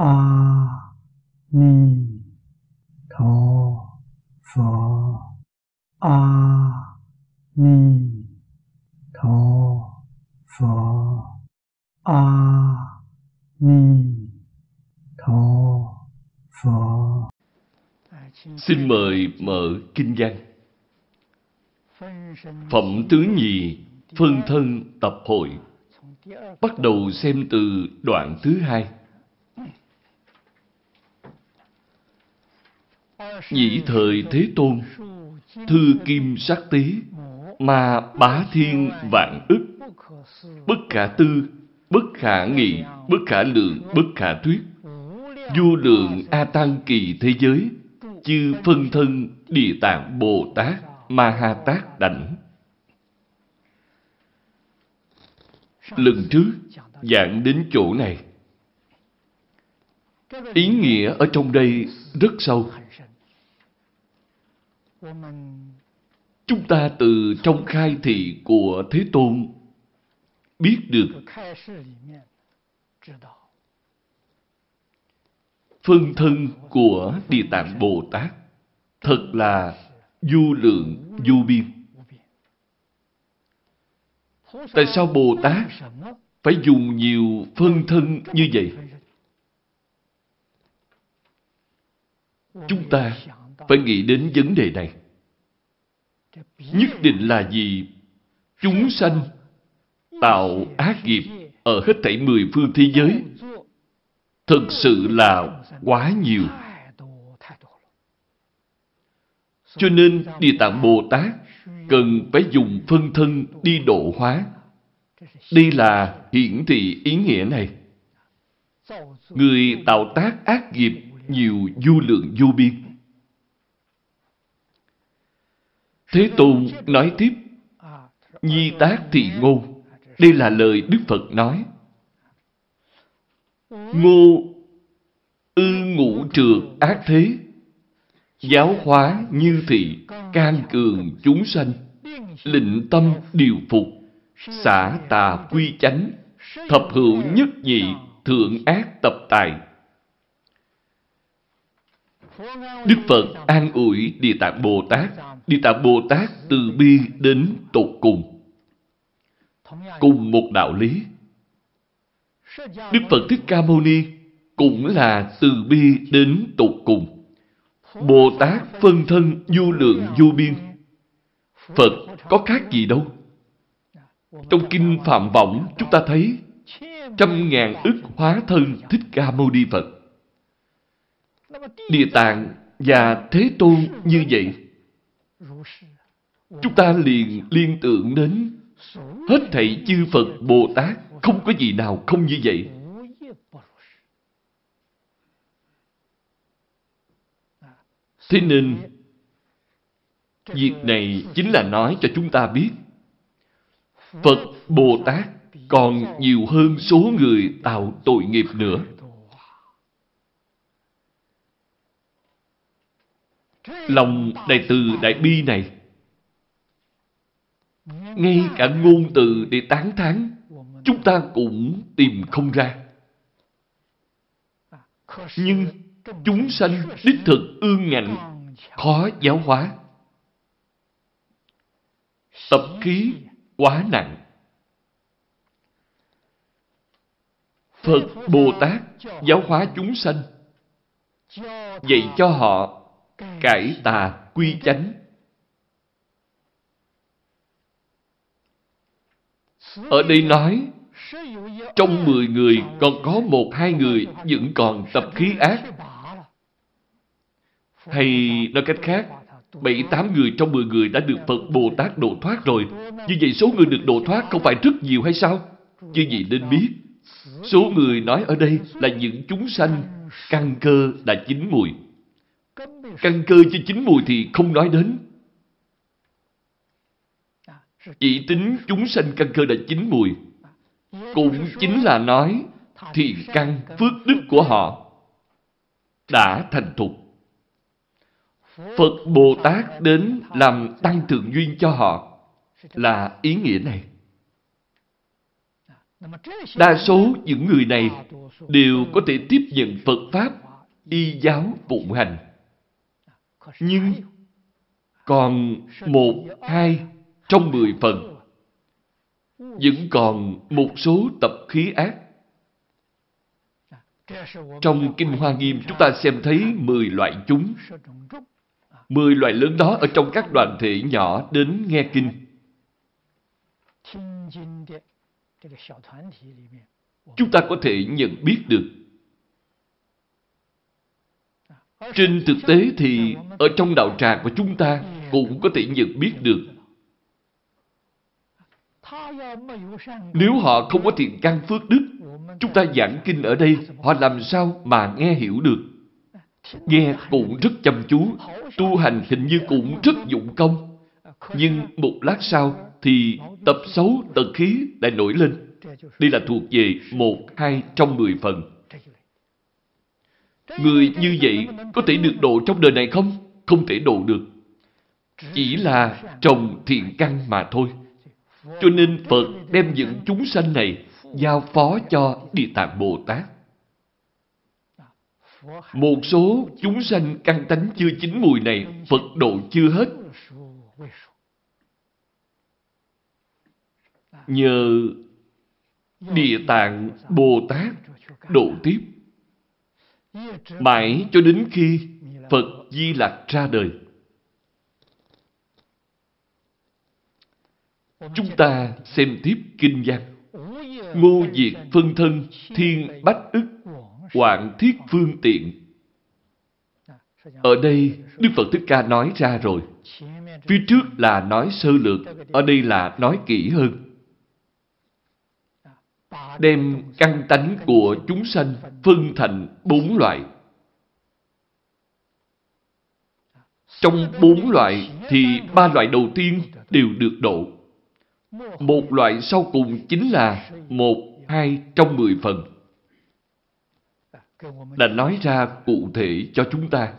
a ni tho phở a ni tho phở a ni tho phở Xin mời mở kinh văn. Phẩm thứ nhì, phân thân tập hội. Bắt đầu xem từ đoạn thứ hai. Nhĩ thời Thế Tôn, thư kim sắc tí, mà bá thiên vạn ức, bất khả tư, bất khả nghị, bất khả lượng, bất khả thuyết, vô lượng A Tăng kỳ thế giới, chư phân thân địa tạng Bồ Tát, Ma Ha Tát đảnh. Lần trước, giảng đến chỗ này. Ý nghĩa ở trong đây rất sâu. Chúng ta từ trong khai thị của Thế Tôn biết được phân thân của Địa Tạng Bồ Tát thật là vô lượng vô biên. Tại sao Bồ Tát phải dùng nhiều phân thân như vậy? Chúng ta phải nghĩ đến vấn đề này. Nhất định là gì? Chúng sanh tạo ác nghiệp ở hết thảy mười phương thế giới thực sự là quá nhiều. Cho nên Địa Tạng Bồ Tát cần phải dùng phân thân đi độ hóa. Đây là hiển thị ý nghĩa này. Người tạo tác ác nghiệp nhiều du lượng vô biên. Thế Tôn nói tiếp, Nhi tác thị ngô. Đây là lời Đức Phật nói. Ngô ư ngũ trượt ác thế, giáo hóa như thị, can cường chúng sanh, lịnh tâm điều phục, xả tà quy chánh, thập hữu nhất nhị, thượng ác tập tài. Đức Phật an ủi Địa Tạng Bồ Tát, Địa Tạng Bồ Tát từ bi đến tột cùng. Cùng một đạo lý. Đức Phật Thích Ca Mâu Ni cũng là từ bi đến tột cùng. Bồ Tát phân thân vô lượng vô biên. Phật có khác gì đâu. Trong Kinh Phạm Võng, chúng ta thấy trăm ngàn ức hóa thân Thích Ca Mâu Ni Phật. Địa Tạng và Thế Tôn như vậy. Chúng ta liền liên tưởng đến hết thảy chư Phật Bồ Tát không có gì nào không như vậy. Thế nên, việc này chính là nói cho chúng ta biết Phật Bồ Tát còn nhiều hơn số người tạo tội nghiệp nữa. Lòng đại từ đại bi này ngay cả ngôn từ để tán thán chúng ta cũng tìm không ra. Nhưng chúng sanh đích thực ương ngạnh, khó giáo hóa. Tập khí quá nặng. Phật Bồ Tát giáo hóa chúng sanh, dạy cho họ cải tà quy chánh. Ở đây nói, trong mười người còn có một hai người vẫn còn tập khí ác. Hay nói cách khác, bảy tám người trong mười người đã được Phật Bồ Tát độ thoát rồi. Như vậy số người được độ thoát không phải rất nhiều hay sao? Như vậy nên biết, số người nói ở đây là những chúng sanh căn cơ đã chín mùi. Căn cơ chưa chín mùi thì không nói đến. Chỉ tính chúng sanh căn cơ đã chín mùi. Cũng chính là nói Thiền căn phước đức của họ đã thành thục. Phật Bồ Tát đến làm tăng thượng duyên cho họ là ý nghĩa này. Đa số những người này đều có thể tiếp nhận Phật Pháp, y giáo phụng hành. Nhưng còn một, hai trong mười phần vẫn còn một số tập khí ác. Trong Kinh Hoa Nghiêm, chúng ta xem thấy mười loại chúng. Mười loại lớn đó ở trong các đoàn thể nhỏ đến nghe Kinh. Chúng ta có thể nhận biết được. Trên thực tế thì, ở trong đạo tràng của chúng ta cũng có thể nhận biết được. Nếu họ không có thiện căn phước đức, chúng ta giảng kinh ở đây, họ làm sao mà nghe hiểu được? Nghe cũng rất chăm chú, tu hành hình như cũng rất dụng công. Nhưng một lát sau thì tập xấu tật khí lại nổi lên. Đây là thuộc về một, hai trong mười phần. Người như vậy có thể được độ trong đời này không? Không thể độ được. Chỉ là trồng thiện căn mà thôi. Cho nên Phật đem những chúng sanh này giao phó cho Địa Tạng Bồ Tát. Một số chúng sanh căn tánh chưa chín mùi này, Phật độ chưa hết. Nhờ Địa Tạng Bồ Tát độ tiếp. Mãi cho đến khi Phật Di Lặc ra đời. Chúng ta xem tiếp kinh văn. Ngô diệt phân thân, thiên bách ức, hoạn thiết phương tiện. Ở đây, Đức Phật Thích Ca nói ra rồi. Phía trước là nói sơ lược, ở đây là nói kỹ hơn. Đem căn tánh của chúng sanh phân thành bốn loại. Trong bốn loại thì ba loại đầu tiên đều được độ. Một loại sau cùng chính là một, hai trong mười phần. Đã nói ra cụ thể cho chúng ta.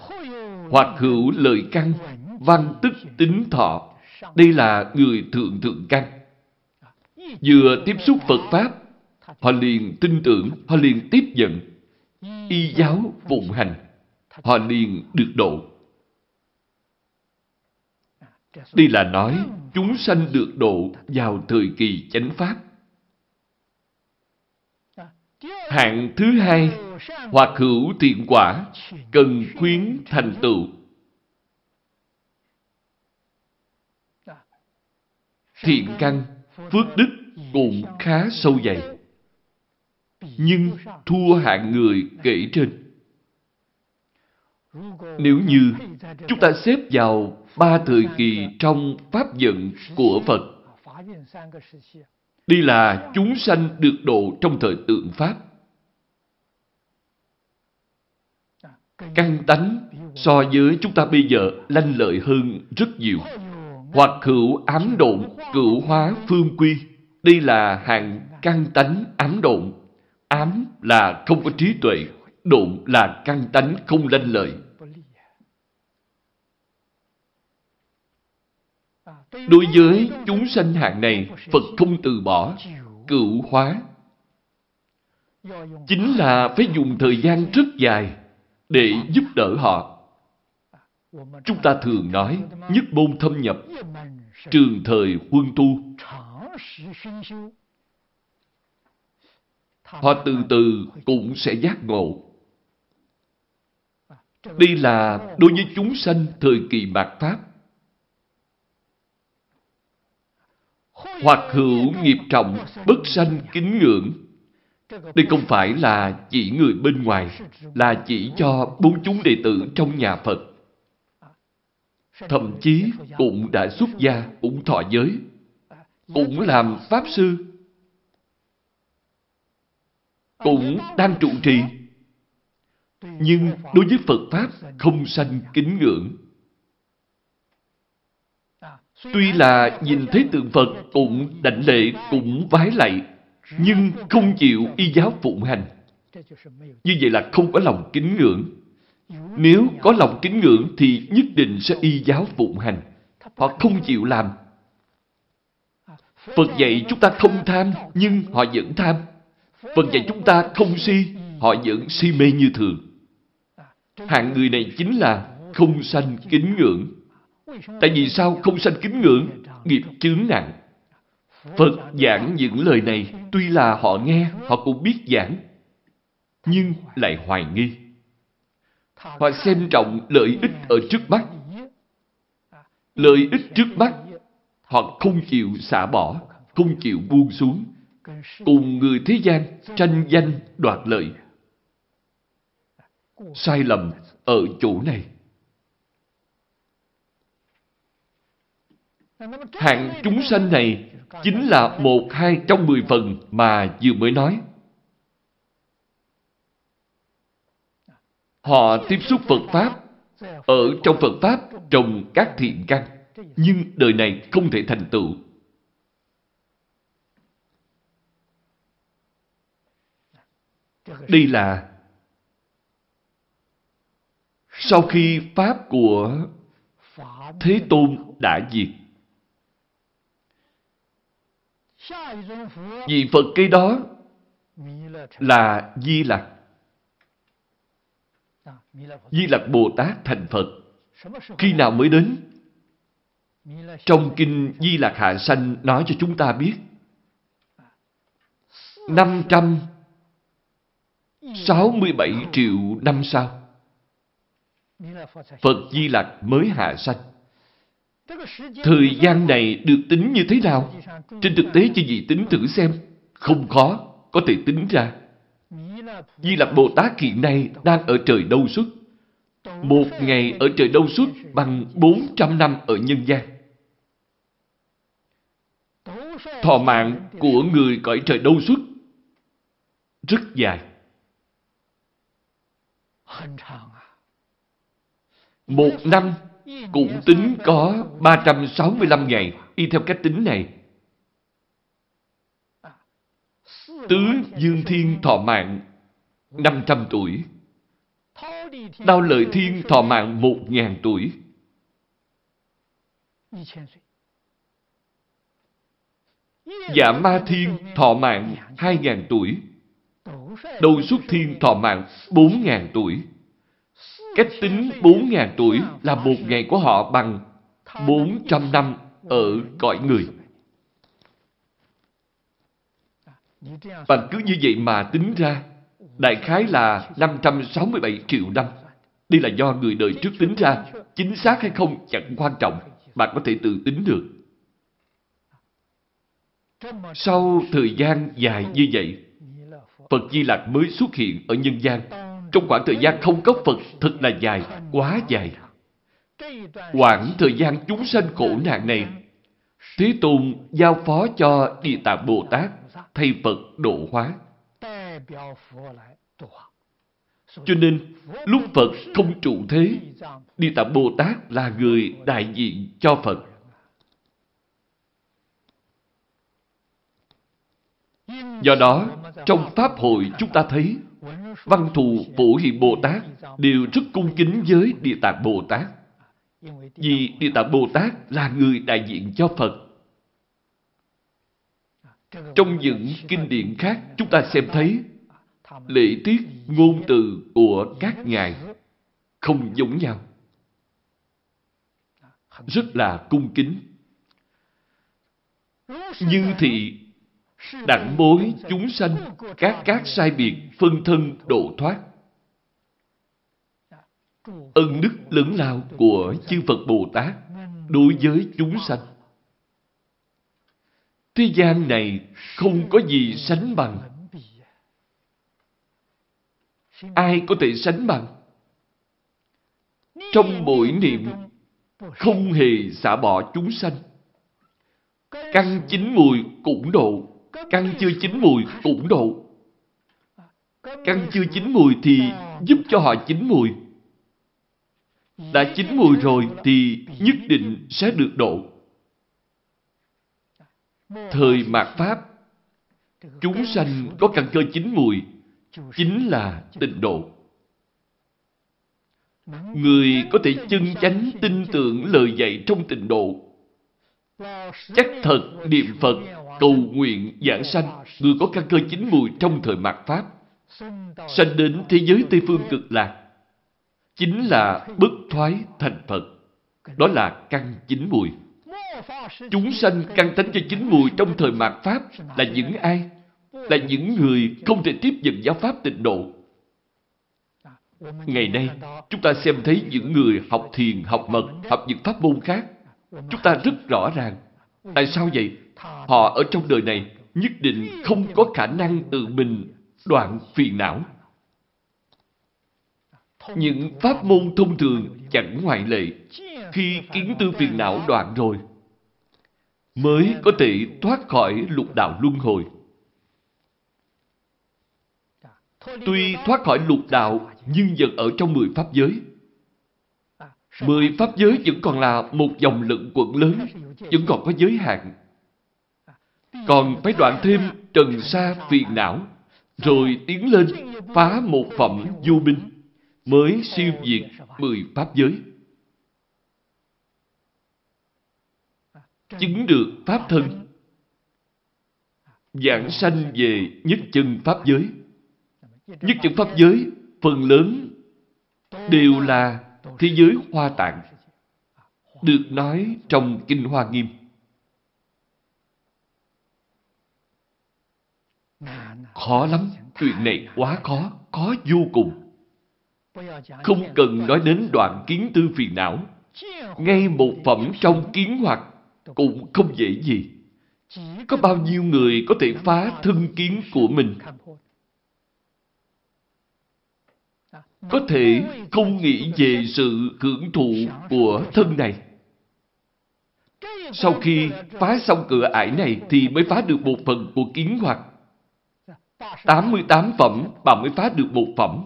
Hoặc hữu lợi căn, văn tức tính thọ. Đây là người thượng thượng căn. Vừa tiếp xúc Phật Pháp, họ liền tin tưởng, họ liền tiếp nhận. Y giáo phụng hành, họ liền được độ. Đây là nói chúng sanh được độ vào thời kỳ chánh pháp. Hạng thứ hai, hoặc hữu thiện quả, cần khuyến thành tựu. Thiện căn, phước đức cũng khá sâu dày. Nhưng thua hạng người kể trên. Nếu như chúng ta xếp vào ba thời kỳ trong pháp vận của Phật. Đây là chúng sanh được độ trong thời tượng Pháp. Căn tánh so với chúng ta bây giờ lanh lợi hơn rất nhiều. Hoặc cửu ám độn, cửu hóa phương quy. Đây là hạng căn tánh ám độn. Ám là không có trí tuệ, độn là căn tánh không lanh lợi. Đối với chúng sanh hạng này, Phật không từ bỏ, cựu hóa. Chính là phải dùng thời gian rất dài để giúp đỡ họ. Chúng ta thường nói, nhất môn thâm nhập, trường thời huân tu. Họ từ từ cũng sẽ giác ngộ. Đây là đối với chúng sanh thời kỳ mạt Pháp. Hoặc hữu nghiệp trọng, bất sanh kính ngưỡng. Đây không phải là chỉ người bên ngoài, là chỉ cho bốn chúng đệ tử trong nhà Phật. Thậm chí cũng đã xuất gia, cũng thọ giới, cũng làm Pháp Sư, cũng đang trụ trì. Nhưng đối với Phật Pháp không sanh kính ngưỡng. Tuy là nhìn thấy tượng Phật cũng đảnh lễ, cũng vái lạy, nhưng không chịu y giáo phụng hành. Như vậy là không có lòng kính ngưỡng. Nếu có lòng kính ngưỡng thì nhất định sẽ y giáo phụng hành. Họ không chịu làm. Phật dạy chúng ta không tham, nhưng họ vẫn tham. Phật dạy chúng ta không si, họ vẫn si mê như thường. Hạng người này chính là không sanh kính ngưỡng. Tại vì sao không sanh kính ngưỡng? Nghiệp chướng nặng. Phật giảng những lời này, tuy là họ nghe, họ cũng biết giảng, nhưng lại hoài nghi. Họ xem trọng lợi ích ở trước mắt. Lợi ích trước mắt, họ không chịu xả bỏ, không chịu buông xuống, cùng người thế gian tranh danh đoạt lợi. Sai lầm ở chỗ này. Hạng chúng sanh này chính là một hai trong mười phần mà vừa mới nói. Họ tiếp xúc Phật Pháp, ở trong Phật Pháp trồng các thiện căn, nhưng đời này không thể thành tựu. Đây là sau khi Pháp của Thế Tôn đã diệt. Vị Phật cây đó là Di Lặc. Di Lặc Bồ Tát thành Phật. Khi nào mới đến? Trong kinh Di Lặc Hạ Sanh nói cho chúng ta biết 567 triệu năm sau Phật Di Lặc mới hạ sanh. Thời gian này được tính như thế nào? Trên thực tế chỉ vị tính thử xem. Không khó, có thể tính ra. Di Lặc Bồ Tát hiện nay đang ở trời đâu xuất. Một ngày ở trời đâu xuất bằng 400 năm ở nhân gian. Thọ mạng của người cõi trời đâu xuất rất dài. Một năm cũng tính có 365 ngày, y theo cách tính này. Tứ Dương Thiên thọ mạng 500 tuổi. Đao Lợi Thiên thọ mạng 1.000 tuổi. Dạ Ma Thiên thọ mạng 2.000 tuổi. Đầu Xuất Thiên thọ mạng 4.000 tuổi. Cách tính 4.000 tuổi là một ngày của họ bằng 400 năm ở cõi người. Bạn cứ như vậy mà tính ra, đại khái là 567 triệu năm. Đây là do người đời trước tính ra, chính xác hay không chẳng quan trọng, bạn có thể tự tính được. Sau thời gian dài như vậy, Phật Di Lặc mới xuất hiện ở nhân gian trong khoảng thời gian không có Phật thật là dài, quá dài. Quãng thời gian chúng sanh khổ nạn này, Thế Tôn giao phó cho Địa Tạng Bồ Tát thay Phật độ hóa. Cho nên, lúc Phật không trụ thế, Địa Tạng Bồ Tát là người đại diện cho Phật. Do đó, trong Pháp hội chúng ta thấy Văn thù Phổ Hiền Bồ Tát đều rất cung kính với Địa Tạng Bồ Tát. Vì Địa Tạng Bồ Tát là người đại diện cho Phật. Trong những kinh điển khác, chúng ta xem thấy lễ tiết ngôn từ của các ngài không giống nhau. Rất là cung kính. Như thị đặng bối chúng sanh, các các sai biệt, phân thân độ thoát ân đức lớn lao của chư Phật Bồ Tát đối với chúng sanh. Thế gian này không có gì sánh bằng. Ai có thể sánh bằng? Trong mỗi niệm không hề xả bỏ chúng sanh. Căn chính mùi cũng độ Căn chưa chín mùi cũng độ. Căn chưa chín mùi thì giúp cho họ chín mùi. Đã chín mùi rồi thì nhất định sẽ được độ. Thời mạt Pháp, chúng sanh có căn cơ chín mùi, chính là tịnh độ. Người có thể chân chánh tin tưởng lời dạy trong tịnh độ, Chắc thật niệm Phật, cầu nguyện, giảng sanh, người có căn cơ chín mùi trong thời mạt Pháp, sanh đến thế giới Tây Phương cực lạc, chính là bất thoái thành Phật. Đó là căn chín mùi. Chúng sanh căn tánh cho chín mùi trong thời mạt Pháp là những ai? Là những người không thể tiếp nhận giáo Pháp tịnh độ. Ngày nay, chúng ta xem thấy những người học thiền, học mật, học những pháp môn khác. Chúng ta rất rõ ràng. Tại sao vậy? Họ ở trong đời này nhất định không có khả năng tự mình đoạn phiền não. Những pháp môn thông thường chẳng ngoại lệ. Khi kiến tư phiền não đoạn rồi, mới có thể thoát khỏi lục đạo luân hồi. Tuy thoát khỏi lục đạo, nhưng vẫn ở trong mười pháp giới. Mười pháp giới vẫn còn là một dòng lận quẩn lớn, vẫn còn có giới hạn. Còn phải đoạn thêm trần sa phiền não, rồi tiến lên phá một phẩm vô minh, mới siêu diệt mười pháp giới. Chứng được pháp thân, giảng sanh về nhất chân pháp giới. Nhất chân pháp giới, phần lớn đều là thế giới hoa tạng, được nói trong Kinh Hoa Nghiêm. Khó lắm, chuyện này quá khó, khó vô cùng. Không cần nói đến đoạn kiến tư phiền não. Ngay một phẩm trong kiến hoặc cũng không dễ gì. Có bao nhiêu người có thể phá thân kiến của mình? Có thể không nghĩ về sự hưởng thụ của thân này. Sau khi phá xong cửa ải này thì mới phá được một phần của kiến hoặc. 88 phẩm bà mới phá được một phẩm.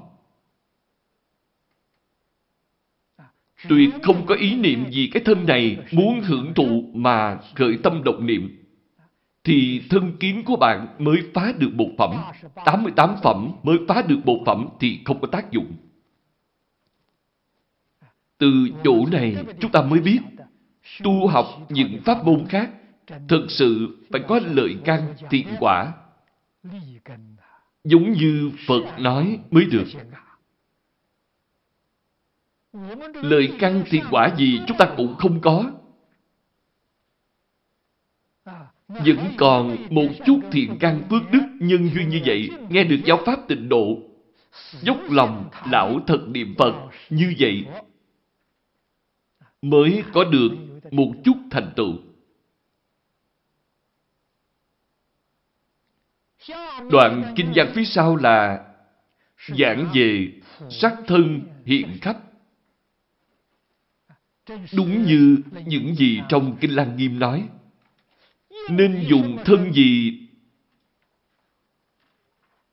Tuyệt không có ý niệm gì cái thân này muốn hưởng thụ mà khởi tâm động niệm. Thì thân kiến của bạn mới phá được một phẩm. 88 phẩm mới phá được một phẩm thì không có tác dụng. Từ chỗ này chúng ta mới biết, tu học những pháp môn khác thực sự phải có lợi căn thiện quả. Giống như Phật nói mới được. Lời căn thiện quả gì chúng ta cũng không có. Vẫn còn một chút thiện căn phước đức nhân duyên như vậy, nghe được giáo pháp tịnh độ, dốc lòng lão thật niệm Phật như vậy mới có được một chút thành tựu. Đoạn kinh văn phía sau là giảng về sắc thân hiện khắp. Đúng như những gì trong Kinh Lăng Nghiêm nói. Nên dùng thân gì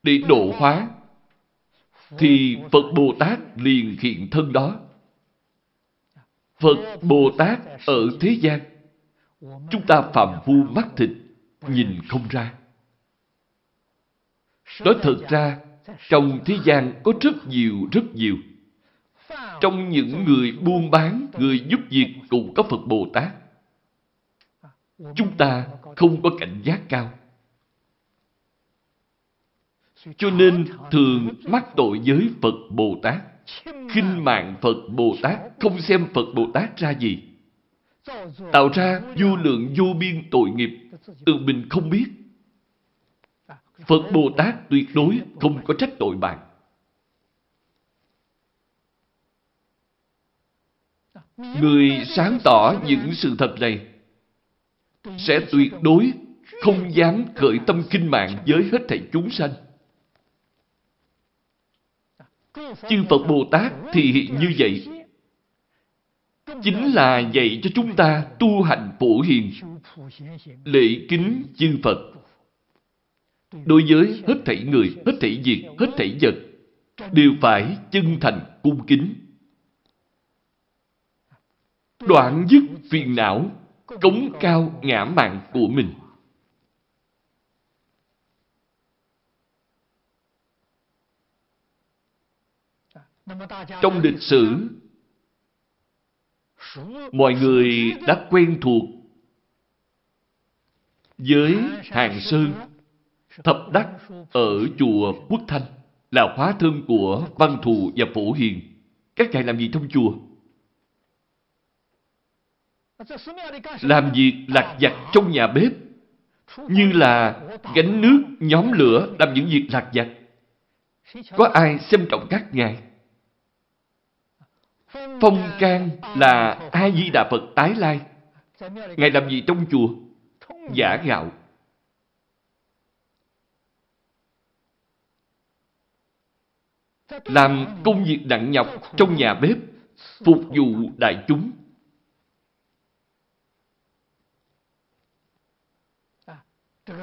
để độ hóa, thì Phật Bồ Tát liền hiện thân đó. Phật Bồ Tát ở thế gian, chúng ta phạm phu mắt thịt, nhìn không ra. Nói thật ra, trong thế gian có rất nhiều, rất nhiều. Trong những người buôn bán, người giúp việc cũng có Phật Bồ Tát. Chúng ta không có cảnh giác cao. Cho nên thường mắc tội với Phật Bồ Tát khinh mạng Phật Bồ Tát, không xem Phật Bồ Tát ra gì. Tạo ra vô lượng vô biên tội nghiệp, tự mình không biết. Phật Bồ Tát tuyệt đối không có trách tội bạn. Người sáng tỏ những sự thật này sẽ tuyệt đối không dám khởi tâm kinh mạng với hết thảy chúng sanh. Chư Phật Bồ Tát thì hiện như vậy. Chính là dạy cho chúng ta tu hành phổ hiền, lễ kính chư Phật. Đối với hết thảy người, hết thảy việc, hết thảy vật, đều phải chân thành cung kính. Đoạn dứt phiền não, cống cao ngã mạng của mình. Trong lịch sử, mọi người đã quen thuộc với Hàng Sơn, Thập Đắc ở chùa Quốc Thanh là hóa thân của Văn Thù và Phổ Hiền. Các ngài làm gì trong chùa? Làm việc lạc vặt trong nhà bếp, như là gánh nước, nhóm lửa, làm những việc lạc vặt. Có ai xem trọng các ngài? Phong can là A-di-đà Phật tái lai. Ngài làm gì trong chùa? Giả gạo. Làm công việc nặng nhọc trong nhà bếp, phục vụ đại chúng.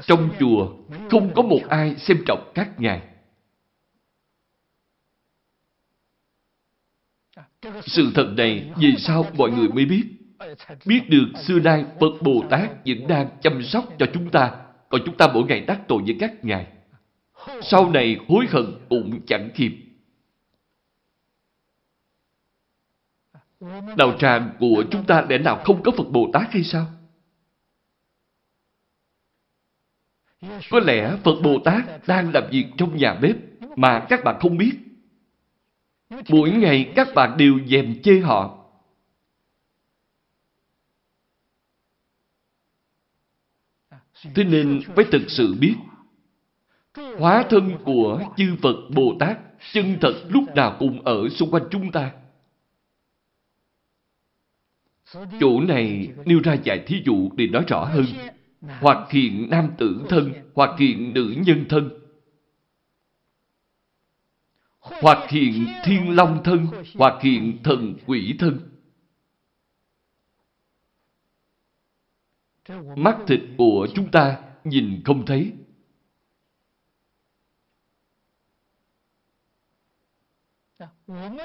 Trong chùa không có một ai xem trọng các ngài. Sự thật này vì sao mọi người mới biết? Biết được xưa nay Phật Bồ Tát vẫn đang chăm sóc cho chúng ta, còn chúng ta mỗi ngày đắc tội với các ngài. Sau này hối hận cũng chẳng kịp. Đạo tràng của chúng ta lẽ nào không có Phật Bồ Tát hay sao? Có lẽ Phật Bồ Tát đang làm việc trong nhà bếp mà các bạn không biết. Mỗi ngày các bạn đều dèm chê họ. Thế nên phải thực sự biết, hóa thân của chư Phật Bồ Tát chân thật lúc nào cũng ở xung quanh chúng ta. Chỗ này nêu ra vài thí dụ để nói rõ hơn. Hoặc hiện nam tử thân, hoặc hiện nữ nhân thân. Hoặc hiện thiên long thân, hoặc hiện thần quỷ thân. Mắt thịt của chúng ta nhìn không thấy.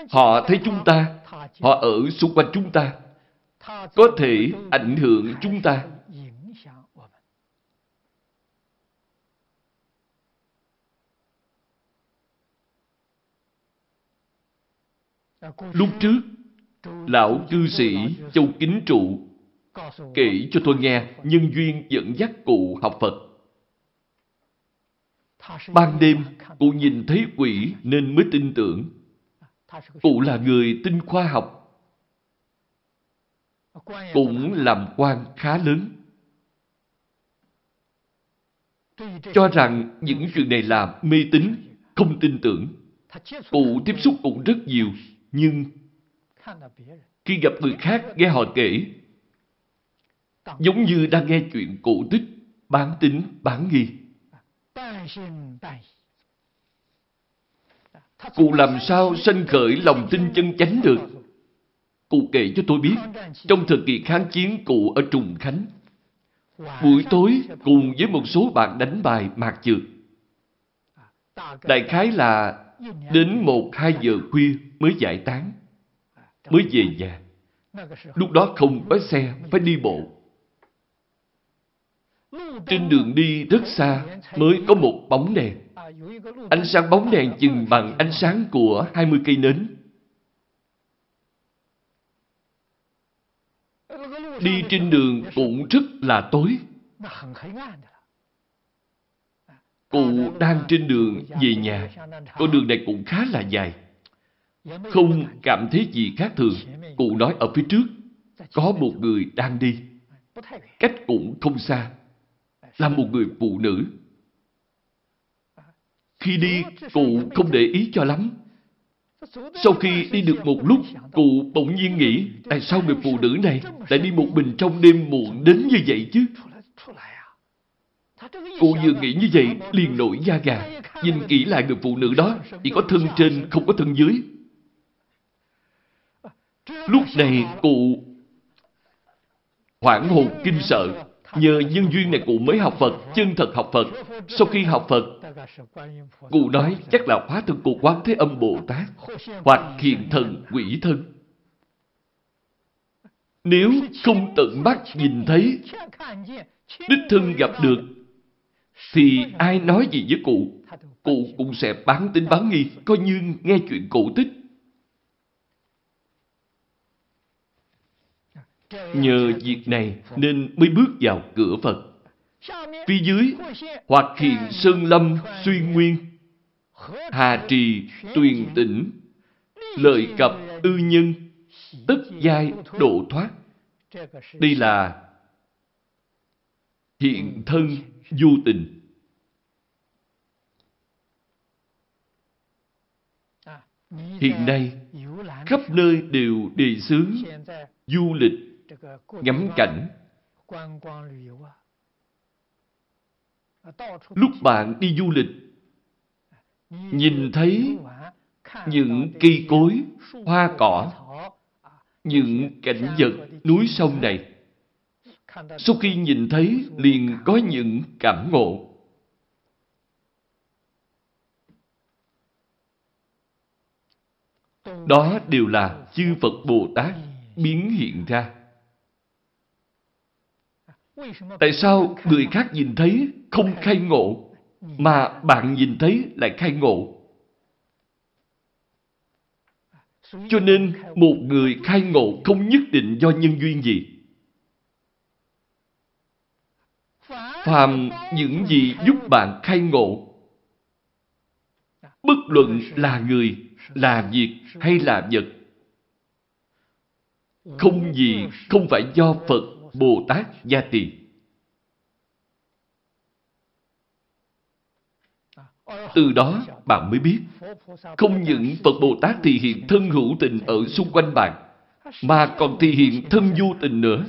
Họ thấy chúng ta, họ ở xung quanh chúng ta, có thể ảnh hưởng chúng ta. Lúc trước, lão cư sĩ Châu Kính Trụ kể cho tôi nghe nhân duyên dẫn dắt cụ học Phật. Ban đêm, cụ nhìn thấy quỷ nên mới tin tưởng. Cụ là người tin khoa học. Cũng làm quan khá lớn. Cho rằng những chuyện này là mê tín, không tin tưởng. Cụ tiếp xúc cũng rất nhiều, nhưng khi gặp người khác nghe họ kể, giống như đang nghe chuyện cổ tích, bán tính, bán nghi. Cụ làm sao sanh khởi lòng tin chân chánh được? Cụ kể cho tôi biết, trong thời kỳ kháng chiến cụ ở Trùng Khánh, buổi tối cùng với một số bạn đánh bài mạc trượt. Đại khái là đến một hai giờ khuya mới giải tán, mới về nhà. Lúc đó không có xe, phải đi bộ. Trên đường đi rất xa mới có một bóng đèn. Ánh sáng bóng đèn chừng bằng ánh sáng của 20 cây nến. Đi trên đường cũng rất là tối. Cụ đang trên đường về nhà. Con đường này cũng khá là dài. Không cảm thấy gì khác thường. Cụ nói ở phía trước có một người đang đi. Cách cũng không xa. Là một người phụ nữ. Khi đi, cụ không để ý cho lắm. Sau khi đi được một lúc, cụ bỗng nhiên nghĩ tại sao người phụ nữ này lại đi một mình trong đêm muộn đến như vậy chứ? Cụ vừa nghĩ như vậy, liền nổi da gà. Nhìn kỹ lại người phụ nữ đó, chỉ có thân trên, không có thân dưới. Lúc này cụ hoảng hồn kinh sợ. Nhờ nhân duyên này cụ mới học Phật, chân thật học Phật. Sau khi học Phật, cụ nói chắc là hóa thân của Quán Thế Âm Bồ Tát hoặc hiện thần quỷ thân. Nếu không tận mắt nhìn thấy, đích thân gặp được, thì ai nói gì với cụ, cụ cũng sẽ bán tính bán nghi, coi như nghe chuyện cổ tích. Nhờ việc này nên mới bước vào cửa Phật. Phía dưới hoặc hiện sơn lâm xuyên nguyên, hà trì tuyền tỉnh, lợi cập ư nhân, tất giai độ thoát. Đây là hiện thân du tình. Hiện nay, khắp nơi đều đề xướng du lịch, ngắm cảnh. Lúc bạn đi du lịch, nhìn thấy những cây cối, hoa cỏ, những cảnh vật núi sông này, sau khi nhìn thấy liền có những cảm ngộ. Đó đều là chư Phật Bồ Tát biến hiện ra. Tại sao người khác nhìn thấy không khai ngộ, mà bạn nhìn thấy lại khai ngộ? Cho nên, một người khai ngộ không nhất định do nhân duyên gì. Phàm những gì giúp bạn khai ngộ, bất luận là người, là việc hay là vật, không gì không phải do Phật Bồ Tát gia trì. Từ đó bạn mới biết, không những Phật Bồ Tát thì hiện thân hữu tình ở xung quanh bạn, mà còn thì hiện thân vô tình nữa.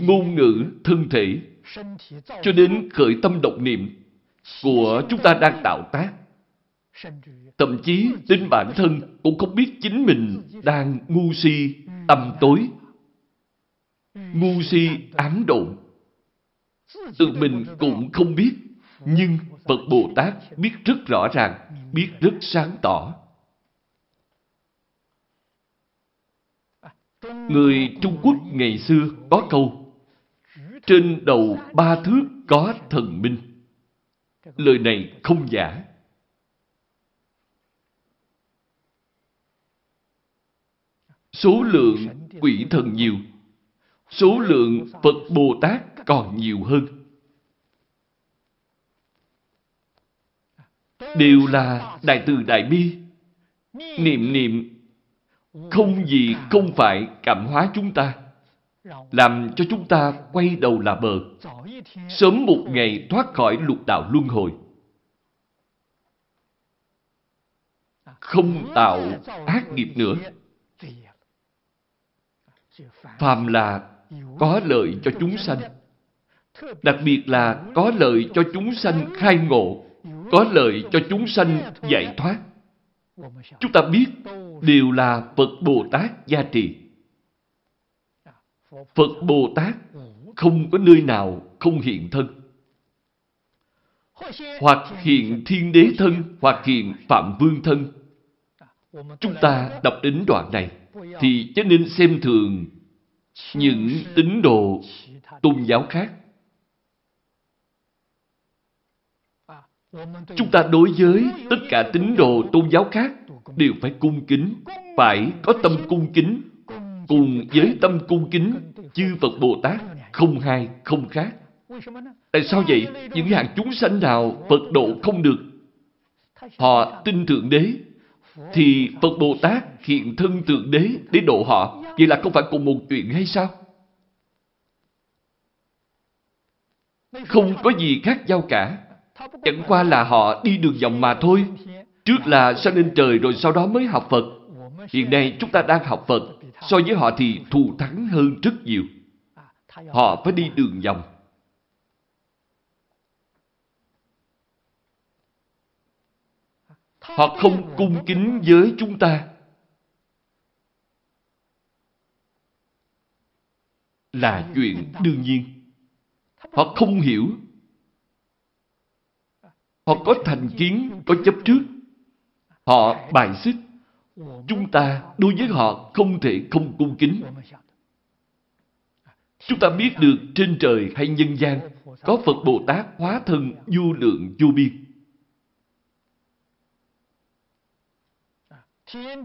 Ngôn ngữ, thân thể, cho đến khởi tâm động niệm của chúng ta đang tạo tác. Thậm chí tính bản thân cũng không biết chính mình đang ngu si, tầm tối, ngu si ám độn. Tự mình cũng không biết, nhưng Phật Bồ Tát biết rất rõ ràng, biết rất sáng tỏ. Người Trung Quốc ngày xưa có câu Trên đầu ba thước có thần minh Lời này không giả Số lượng quỷ thần nhiều Số lượng Phật Bồ Tát còn nhiều hơn Đều là Đại Từ Đại Bi Niệm niệm không gì không phải cảm hóa chúng ta, làm cho chúng ta quay đầu là bờ, sớm một ngày thoát khỏi lục đạo luân hồi. Không tạo ác nghiệp nữa. Phàm là có lợi cho chúng sanh, đặc biệt là có lợi cho chúng sanh khai ngộ, có lợi cho chúng sanh giải thoát. Chúng ta biết đều là Phật Bồ Tát gia trì. Phật Bồ Tát không có nơi nào không hiện thân. Hoặc hiện thiên đế thân, hoặc hiện phạm vương thân. Chúng ta đọc đến đoạn này, thì cho nên xem thường những tín đồ tôn giáo khác. Chúng ta đối với tất cả tín đồ tôn giáo khác đều phải cung kính, phải có tâm cung kính, cùng với tâm cung kính, chư Phật Bồ Tát không hai, không khác. Tại sao vậy? Những hàng chúng sanh nào Phật độ không được? Họ tin Thượng Đế, thì Phật Bồ Tát hiện thân Thượng Đế để độ họ. Vậy là không phải cùng một chuyện hay sao? Không có gì khác nhau cả. Chẳng qua là họ đi đường vòng mà thôi. Trước là sao lên trời rồi sau đó mới học Phật. Hiện nay chúng ta đang học Phật. So với họ thì thù thắng hơn rất nhiều. Họ phải đi đường vòng. Họ không cung kính với chúng ta. Là chuyện đương nhiên. Họ không hiểu. Họ có thành kiến, có chấp trước. Họ bài xích. Chúng ta đối với họ không thể không cung kính. Chúng ta biết được trên trời hay nhân gian có Phật Bồ Tát hóa thân vô lượng vô biên.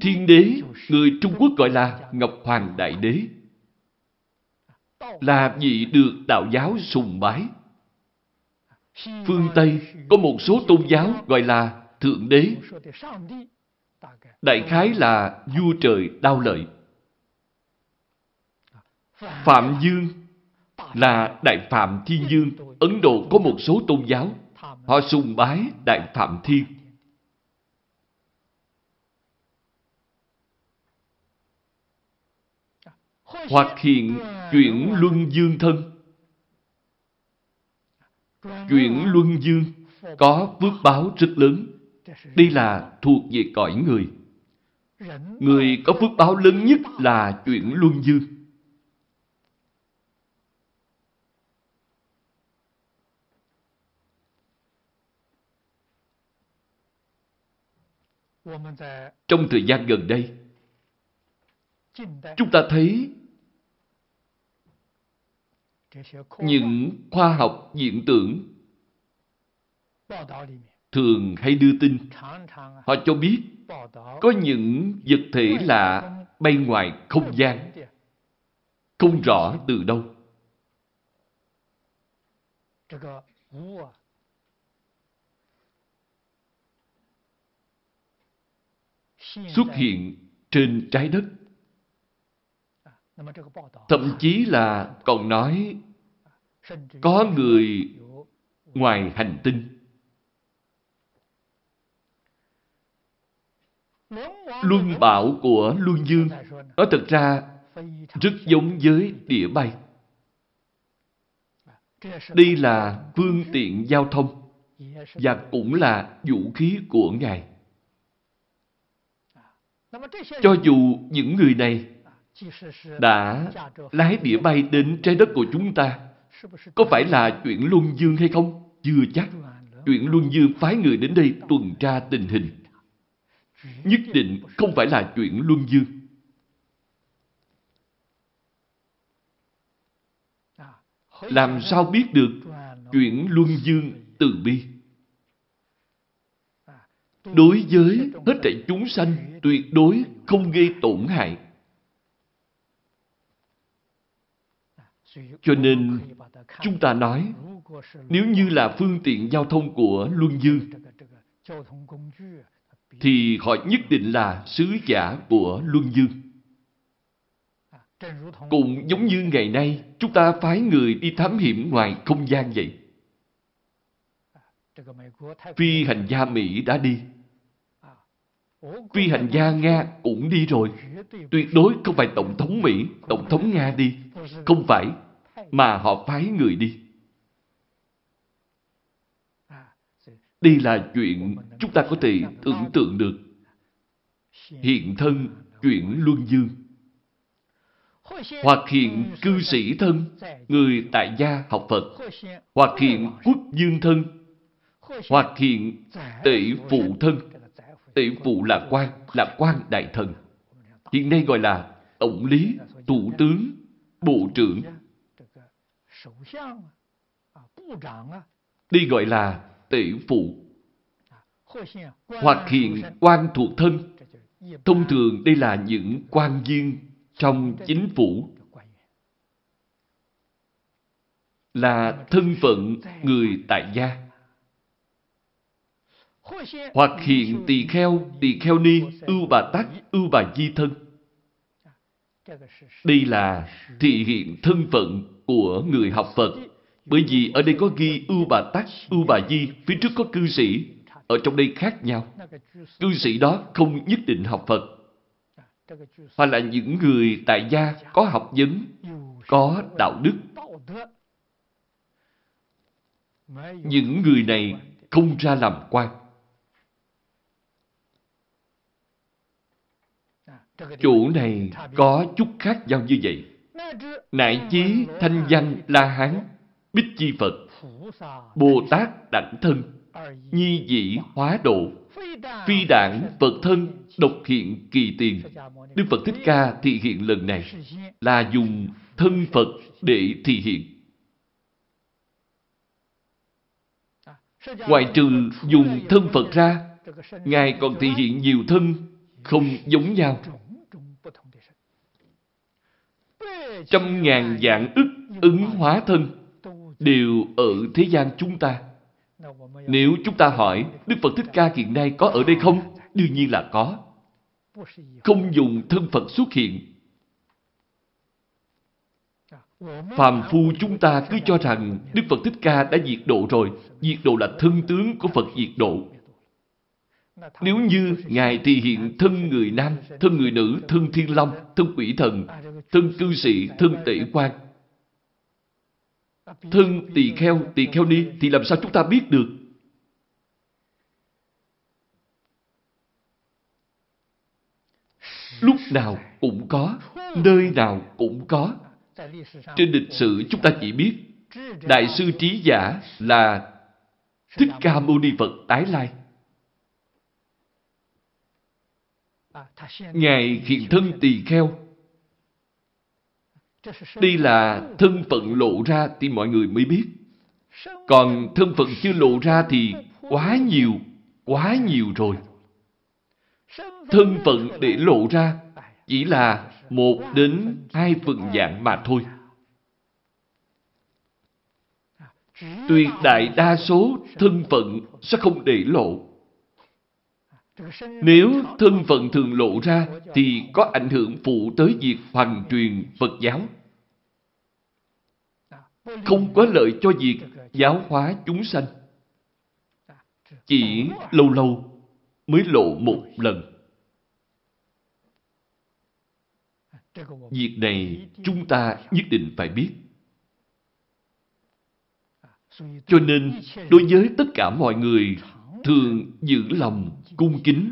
Thiên đế, người Trung Quốc gọi là Ngọc Hoàng Đại Đế, là vị được đạo giáo sùng bái. Phương Tây có một số tôn giáo gọi là Thượng Đế, đại khái là vua trời đao lợi. Phạm Dương là Đại Phạm Thiên Dương. Ấn Độ có một số tôn giáo, họ sùng bái Đại Phạm Thiên. Hoặc hiện chuyển luân dương thân. Chuyển luân dương có phước báo rất lớn. Đây là thuộc về cõi người. Người có phước báo lớn nhất là chuyển luân dương. Trong thời gian gần đây, chúng ta thấy những khoa học hiện tượng thường hay đưa tin. Họ cho biết có những vật thể lạ bay ngoài không gian, không rõ từ đâu. Xuất hiện trên trái đất. Thậm chí là còn nói có người ngoài hành tinh. Luân bảo của Luân Dương nó thật ra rất giống với đĩa bay. Đây là phương tiện giao thông và cũng là vũ khí của Ngài. Cho dù những người này đã lái đĩa bay đến trái đất của chúng ta, có phải là chuyện Luân Dương hay không? Chưa chắc. Chuyện Luân Dương phái người đến đây tuần tra tình hình. Nhất định không phải là chuyện Luân Dương. Làm sao biết được chuyện Luân Dương từ bi? Đối với hết thảy chúng sanh tuyệt đối không gây tổn hại. Cho nên, chúng ta nói, nếu như là phương tiện giao thông của Luân Dương, thì họ nhất định là sứ giả của Luân Dương. Cũng giống như ngày nay, chúng ta phái người đi thám hiểm ngoài không gian vậy. Phi hành gia Mỹ đã đi. Phi hành gia Nga cũng đi rồi. Tuyệt đối không phải Tổng thống Mỹ, Tổng thống Nga đi. Không phải, mà họ phái người đi. Đây là chuyện chúng ta có thể tưởng tượng được. Hiện thân chuyển luân dương. Hoặc hiện cư sĩ thân, người tại gia học Phật. Hoặc hiện quốc dương thân. Hoặc hiện tể phụ thân. Tể phụ là quan, là quan đại thần. Hiện nay gọi là tổng lý, thủ tướng, bộ trưởng. Đây gọi là tể phụ hoặc hiện quan thuộc thân. Thông thường đây là những quan viên trong chính phủ là thân phận người tại gia. Hoặc hiện tỳ kheo, tỳ kheo ni, ưu bà tắc, ưu bà di thân. Đây là thị hiện thân phận của người học Phật bởi vì ở đây có ghi ưu bà tắc, ưu bà di, phía trước có cư sĩ. Ở trong đây khác nhau. Cư sĩ đó không nhất định học Phật. Hoặc là những người tại gia có học vấn, có đạo đức. Những người này không ra làm quan. Chủ này có chút khác nhau như vậy. Nại chí thanh danh La Hán Bích Chi Phật, Bồ Tát Đẳng Thân, Nhi Dĩ Hóa Độ, Phi Đảng Phật Thân, Độc Hiện Kỳ Tiền. Đức Phật Thích Ca thị hiện lần này là dùng thân Phật để thị hiện. Ngoài trừ dùng thân Phật ra, Ngài còn thị hiện nhiều thân không giống nhau. Trăm ngàn dạng ức ứng hóa thân đều ở thế gian chúng ta. Nếu chúng ta hỏi Đức Phật Thích Ca hiện nay có ở đây không? Đương nhiên là có. Không dùng thân Phật xuất hiện. Phàm phu chúng ta cứ cho rằng Đức Phật Thích Ca đã diệt độ rồi. Diệt độ là thân tướng của Phật diệt độ. Nếu như Ngài thì hiện thân người nam, thân người nữ, thân thiên long, thân quỷ thần, thân cư sĩ, thân tể quan, thân tỳ kheo, tỳ kheo ni, thì làm sao chúng ta biết được? Lúc nào cũng có, nơi nào cũng có. Trên lịch sử chúng ta chỉ biết Đại sư trí giả là Thích Ca Mâu Ni Phật tái lai. Ngài hiện thân tỳ kheo. Đây là thân phận lộ ra thì mọi người mới biết. Còn thân phận chưa lộ ra thì quá nhiều, quá nhiều rồi. Thân phận để lộ ra chỉ là một đến hai phần dạng mà thôi. Tuyệt đại đa số thân phận sẽ không để lộ. Nếu thân phận thường lộ ra thì có ảnh hưởng phụ tới việc hoàn truyền Phật giáo. Không có lợi cho việc giáo hóa chúng sanh. Chỉ lâu lâu mới lộ một lần. Việc này chúng ta nhất định phải biết. Cho nên, đối với tất cả mọi người, thường giữ lòng cung kính.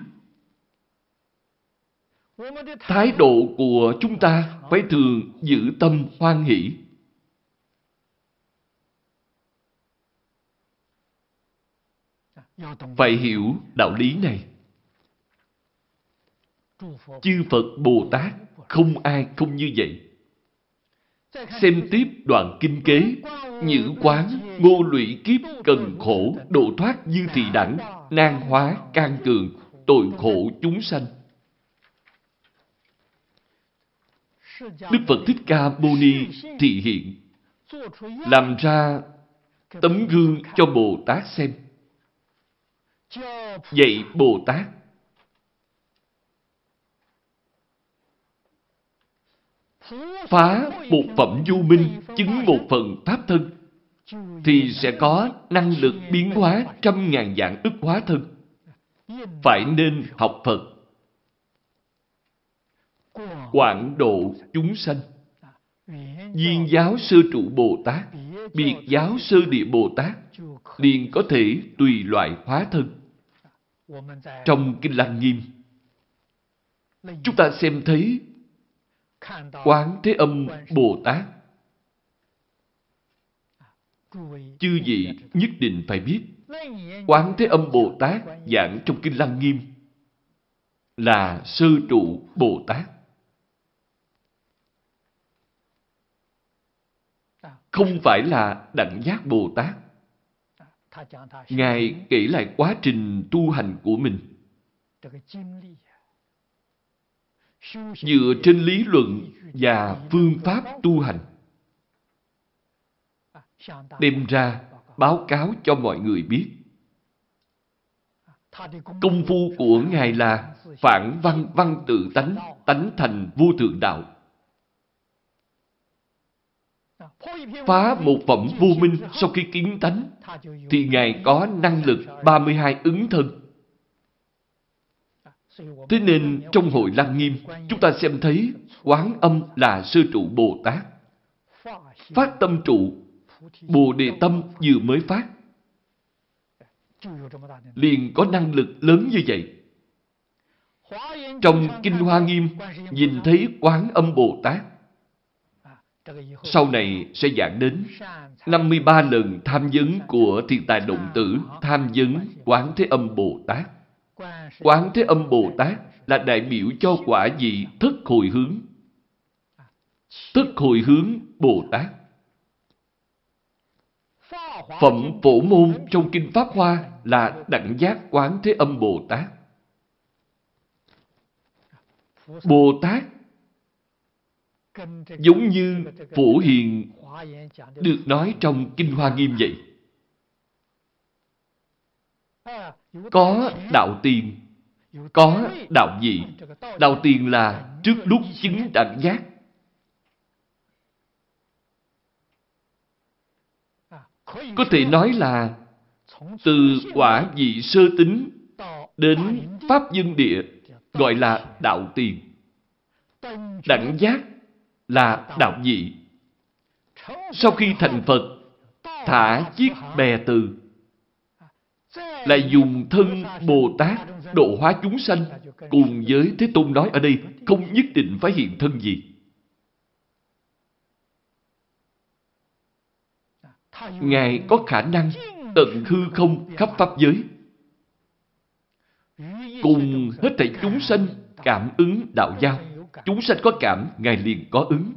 Thái độ của chúng ta phải thường giữ tâm hoan hỷ. Phải hiểu đạo lý này. Chư Phật Bồ Tát không ai không như vậy. Xem tiếp đoạn kinh kế, nhữ quán, ngô lụy kiếp, cần khổ, độ thoát dư thị đẳng, nan hóa, can cường, tội khổ chúng sanh. Đức Phật Thích Ca Mâu Ni thị hiện, làm ra tấm gương cho Bồ Tát xem. Dạy Bồ Tát phá một phẩm du minh, chứng một phần pháp thân, thì sẽ có năng lực biến hóa trăm ngàn dạng ức hóa thân. Phải nên học Phật. Quảng độ chúng sanh. viên giáo sơ trụ Bồ Tát, biệt giáo sơ địa Bồ Tát, liền có thể tùy loại hóa thân. Trong Kinh Lăng Nghiêm, chúng ta xem thấy Quán Thế Âm Bồ Tát Chư vị nhất định phải biết, Quán Thế Âm Bồ Tát giảng trong Kinh Lăng Nghiêm là sư trụ Bồ Tát. Không phải là đẳng giác Bồ Tát. Ngài kể lại quá trình tu hành của mình dựa trên lý luận và phương pháp tu hành. Đem ra báo cáo cho mọi người biết. Công phu của ngài là phản văn văn tự tánh tánh thành vô thượng đạo. Phá một phẩm vô minh sau khi kiến tánh, thì ngài có năng lực 32 ứng thân. Thế nên trong hội Lăng Nghiêm, chúng ta xem thấy quán âm là sư trụ Bồ Tát. Phát tâm trụ, Bồ Đề Tâm vừa mới phát. Liền có năng lực lớn như vậy. Trong Kinh Hoa Nghiêm, nhìn thấy quán âm Bồ Tát. Sau này sẽ giảng đến 53 lần tham vấn của thiên tài động tử tham vấn quán thế âm Bồ Tát. Quán Thế Âm Bồ Tát là đại biểu cho quả vị thức hồi hướng. thức hồi hướng Bồ Tát. Phẩm phổ môn trong Kinh Pháp Hoa là đẳng giác Quán Thế Âm Bồ Tát. Bồ Tát giống như Phổ Hiền được nói trong Kinh Hoa Nghiêm vậy. Có đạo tiền, có đạo dị. Đạo tiền là trước lúc chứng đẳng giác. Có thể nói là từ quả vị sơ tính đến Pháp dân địa gọi là đạo tiền. Đẳng giác là đạo dị. Sau khi thành Phật, thả chiếc bè từ, là dùng thân Bồ Tát độ hóa chúng sanh, cùng với Thế Tôn nói ở đây, không nhất định phải hiện thân gì. Ngài có khả năng tận hư không khắp Pháp giới. Cùng hết thảy chúng sanh cảm ứng đạo giao. Chúng sanh có cảm, Ngài liền có ứng.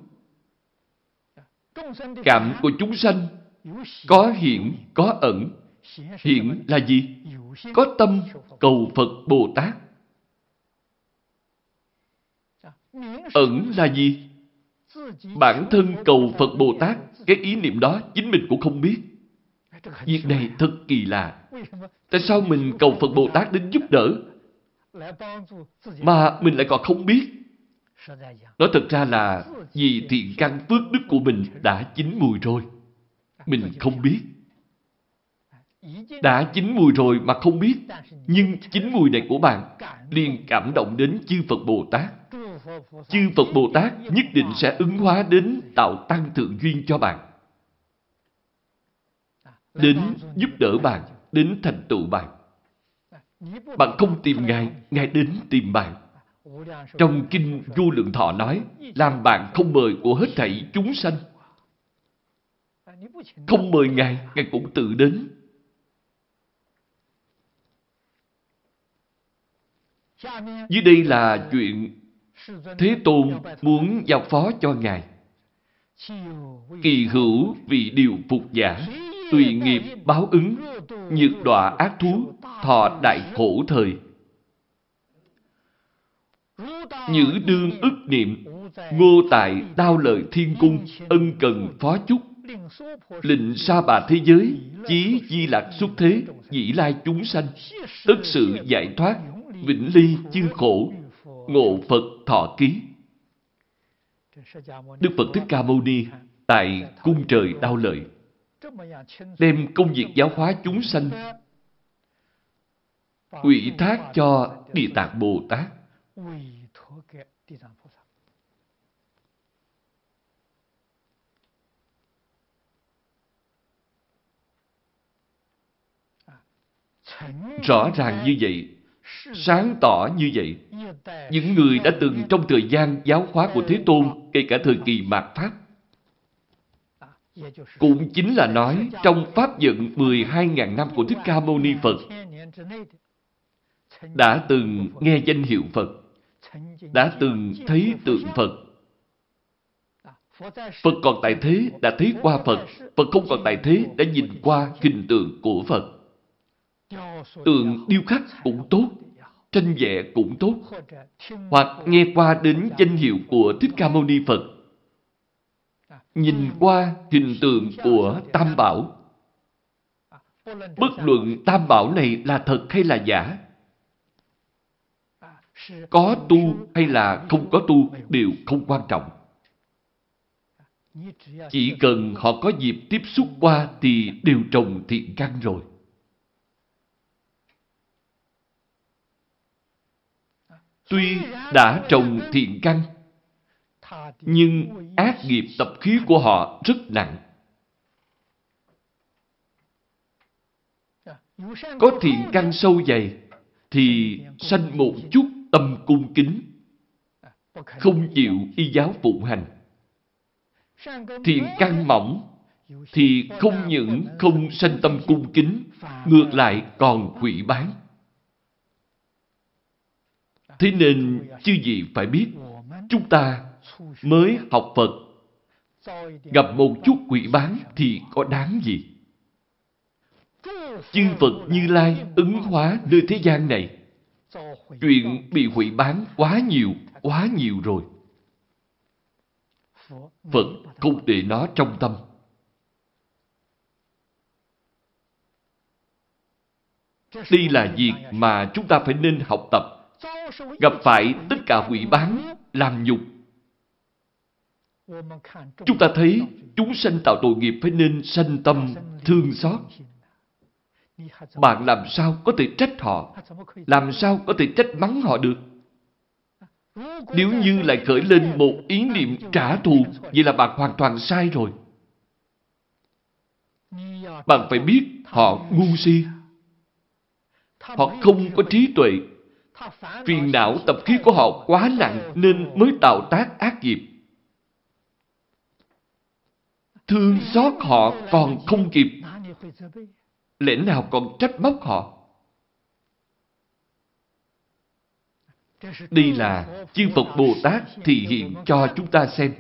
Cảm của chúng sanh có hiện, có ẩn. Hiện là gì? Có tâm cầu Phật Bồ Tát. Ẩn là gì? Bản thân cầu Phật Bồ Tát, cái ý niệm đó chính mình cũng không biết. Việc này thật kỳ lạ. Tại sao mình cầu Phật Bồ Tát đến giúp đỡ, mà mình lại còn không biết? Nói thật ra là vì thiện căn phước đức của mình đã chín mùi rồi. Mình không biết. Đã chín mùi rồi mà không biết. Nhưng chín mùi này của bạn liền cảm động đến chư Phật Bồ Tát. Chư Phật Bồ Tát nhất định sẽ ứng hóa đến tạo tăng thượng duyên cho bạn. Đến giúp đỡ bạn, đến thành tựu bạn. Bạn không tìm Ngài, Ngài đến tìm bạn. Trong Kinh Du Lượng Thọ nói, làm bạn không mời của hết thảy chúng sanh. Không mời Ngài, Ngài cũng tự đến. Dưới đây là chuyện Thế Tôn muốn giao phó cho Ngài. Kỳ hữu vì điều phục giả, tùy nghiệp báo ứng, nhược đọa ác thú, thọ đại khổ thời. Nhữ đương ức niệm, ngô tại đao lợi thiên cung, ân cần phó chúc, lịnh sa bà thế giới, chí di lạc xuất thế, dĩ lai chúng sanh, tất sự giải thoát, vĩnh ly chư khổ, ngộ Phật thọ ký. Đức Phật Thích Ca Mâu Ni tại cung trời đau lợi đem công việc giáo hóa chúng sanh ủy thác cho Địa Tạng Bồ Tát. Rõ ràng như vậy, sáng tỏ như vậy, những người đã từng trong thời gian giáo hóa của Thế Tôn, kể cả thời kỳ mạt Pháp, cũng chính là nói trong Pháp dựng 12.000 năm của Thích Ca Mâu Ni Phật đã từng nghe danh hiệu Phật, đã từng thấy tượng Phật. Phật còn tại thế đã thấy qua Phật, Phật không còn tại thế đã nhìn qua hình tượng của Phật. Tượng điêu khắc cũng tốt, tranh vẽ cũng tốt, hoặc nghe qua đến danh hiệu của Thích Ca Mâu Ni Phật, nhìn qua hình tượng của Tam Bảo. Bất luận Tam Bảo này là thật hay là giả, có tu hay là không có tu đều không quan trọng. Chỉ cần họ có dịp tiếp xúc qua thì đều trồng thiện căn rồi. Tuy đã trồng thiện căn, nhưng ác nghiệp tập khí của họ rất nặng. Có thiện căn sâu dày thì sanh một chút tâm cung kính, không chịu y giáo phụng hành. Thiện căn mỏng thì không những không sanh tâm cung kính, ngược lại còn hủy bán. Thế nên, chư gì phải biết, chúng ta mới học Phật, gặp một chút quỷ bán thì có đáng gì? Chư Phật Như Lai ứng hóa nơi thế gian này, chuyện bị hủy bán quá nhiều, quá nhiều rồi. Phật không để nó trong tâm. Đây là việc mà chúng ta phải nên học tập. Gặp phải tất cả quỷ bán, làm nhục. Chúng ta thấy chúng sanh tạo tội nghiệp phải nên sanh tâm thương xót. Bạn làm sao có thể trách họ? Làm sao có thể trách mắng họ được? Nếu như lại khởi lên một ý niệm trả thù, vậy là bạn hoàn toàn sai rồi. Bạn phải biết họ ngu si. Họ không có trí tuệ. Phiền não tập khí của họ quá nặng nên mới tạo tác ác nghiệp. Thương xót họ còn không kịp. Lẽ nào còn trách móc họ? Đây là chư Phật Bồ Tát thị hiện cho chúng ta xem.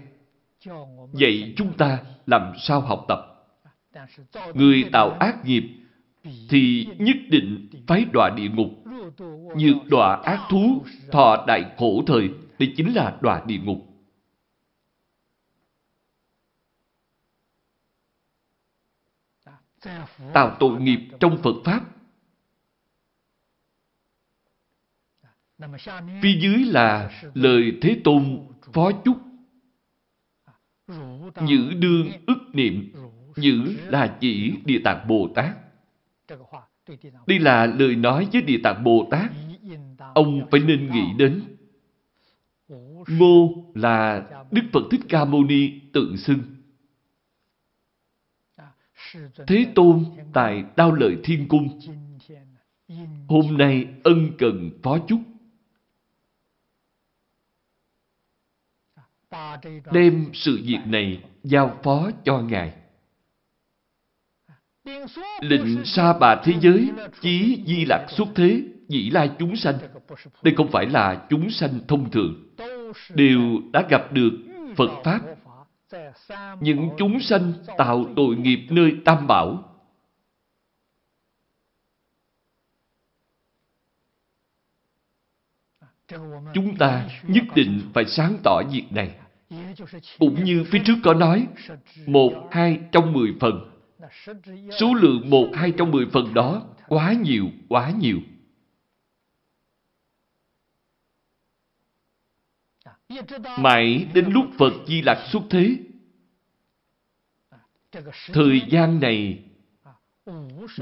Vậy chúng ta làm sao học tập? Người tạo ác nghiệp thì nhất định phải đọa địa ngục. Như đọa ác thú, thọ đại khổ thời, đây chính là đọa địa ngục. Tạo tội nghiệp trong Phật Pháp Phía dưới là lời Thế Tôn phó chúc. Nhữ đương ức niệm, nhữ là chỉ Địa Tạng Bồ Tát. Đây là lời nói với Địa Tạng Bồ Tát. Ông phải nên nghĩ đến. Ngô là Đức Phật Thích Ca Mâu Ni tự xưng. Thế Tôn tại Đao Lợi Thiên Cung. Hôm nay ân cần phó chúc. đem sự việc này giao phó cho Ngài. Lệnh sa bà thế giới, chí di lạc xuất thế, dĩ lai chúng sanh. Đây không phải là chúng sanh thông thường, đều đã gặp được Phật Pháp. Những chúng sanh tạo tội nghiệp nơi Tam Bảo. Chúng ta nhất định phải sáng tỏ việc này. Cũng như phía trước có nói, một hai trong mười phần. Số lượng một hai trong mười phần đó quá nhiều, quá nhiều. Mãi đến lúc Phật Di Lặc xuất thế, thời gian này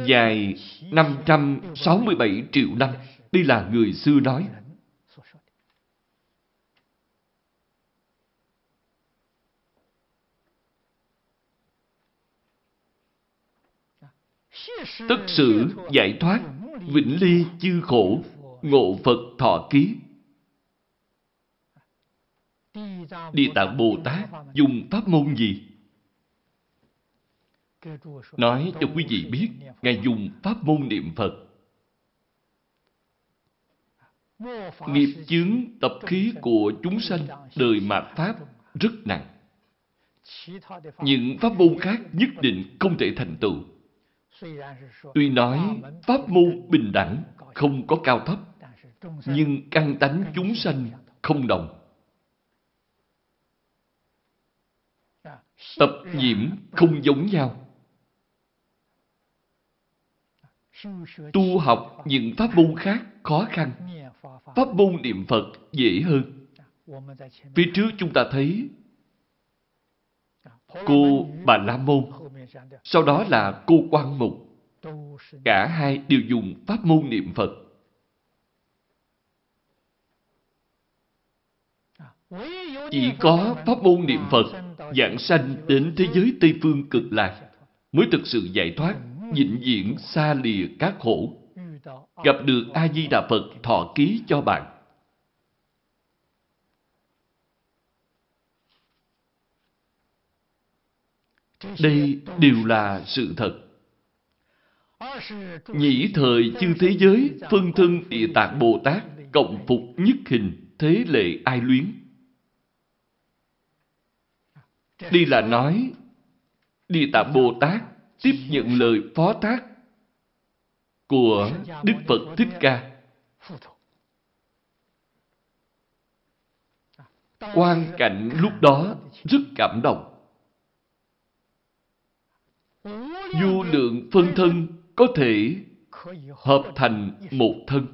dài 567 triệu năm. Đây là người xưa nói. Tất sự giải thoát, vĩnh ly chư khổ, ngộ Phật thọ ký. Địa Tạng Bồ Tát dùng pháp môn gì? Nói cho quý vị biết, Ngài dùng pháp môn niệm Phật. Nghiệp chướng tập khí của chúng sanh đời mạt Pháp rất nặng. Những pháp môn khác nhất định không thể thành tựu. Tuy nói pháp môn bình đẳng, không có cao thấp, nhưng căn tánh chúng sanh không đồng. Tập nhiễm không giống nhau. Tu học những pháp môn khác khó khăn. Pháp môn niệm Phật dễ hơn. Phía trước chúng ta thấy cô Bà La Môn sau đó là cô quan mục. Cả hai đều dùng pháp môn niệm Phật. Chỉ có pháp môn niệm Phật dạng sanh đến thế giới Tây Phương cực lạc mới thực sự giải thoát, vĩnh viễn xa lìa các khổ. Gặp được A-di-đà Phật thọ ký cho bạn. Đây đều là sự thật. Nhĩ thời chư thế giới, phân thân địa tạng Bồ Tát, cộng phục nhất hình, thế lệ ai luyến. Đây là nói, Địa Tạng Bồ Tát tiếp nhận lời phó thác của Đức Phật Thích Ca. Quan cảnh lúc đó rất cảm động. Vô lượng phân thân có thể hợp thành một thân.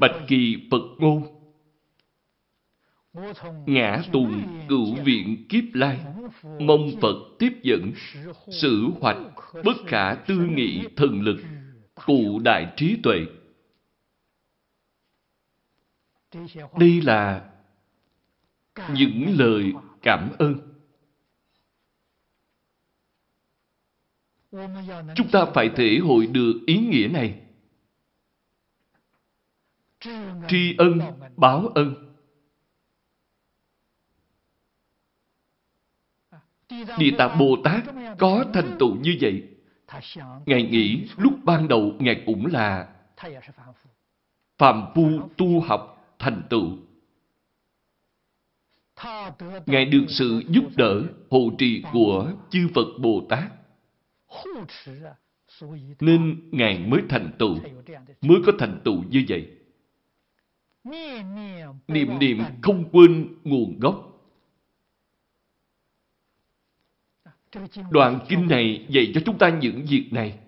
Bạch kỳ Phật ngôn Ngã tùng cửu viện kiếp lai, Mong Phật tiếp dẫn Sử hoạch bất khả tư nghị thần lực, Cụ đại trí tuệ Đây là những lời cảm ơn. Chúng ta phải thể hội được ý nghĩa này. Tri ân, báo ân. Địa Tạng Bồ Tát có thành tựu như vậy. Ngài nghĩ lúc ban đầu Ngài cũng là phàm phu tu học thành tựu. Ngài được sự giúp đỡ, hộ trì của chư Phật Bồ Tát. Nên Ngài mới thành tựu, mới có thành tựu như vậy. Niệm niệm không quên nguồn gốc. Đoạn kinh này dạy cho chúng ta những việc này.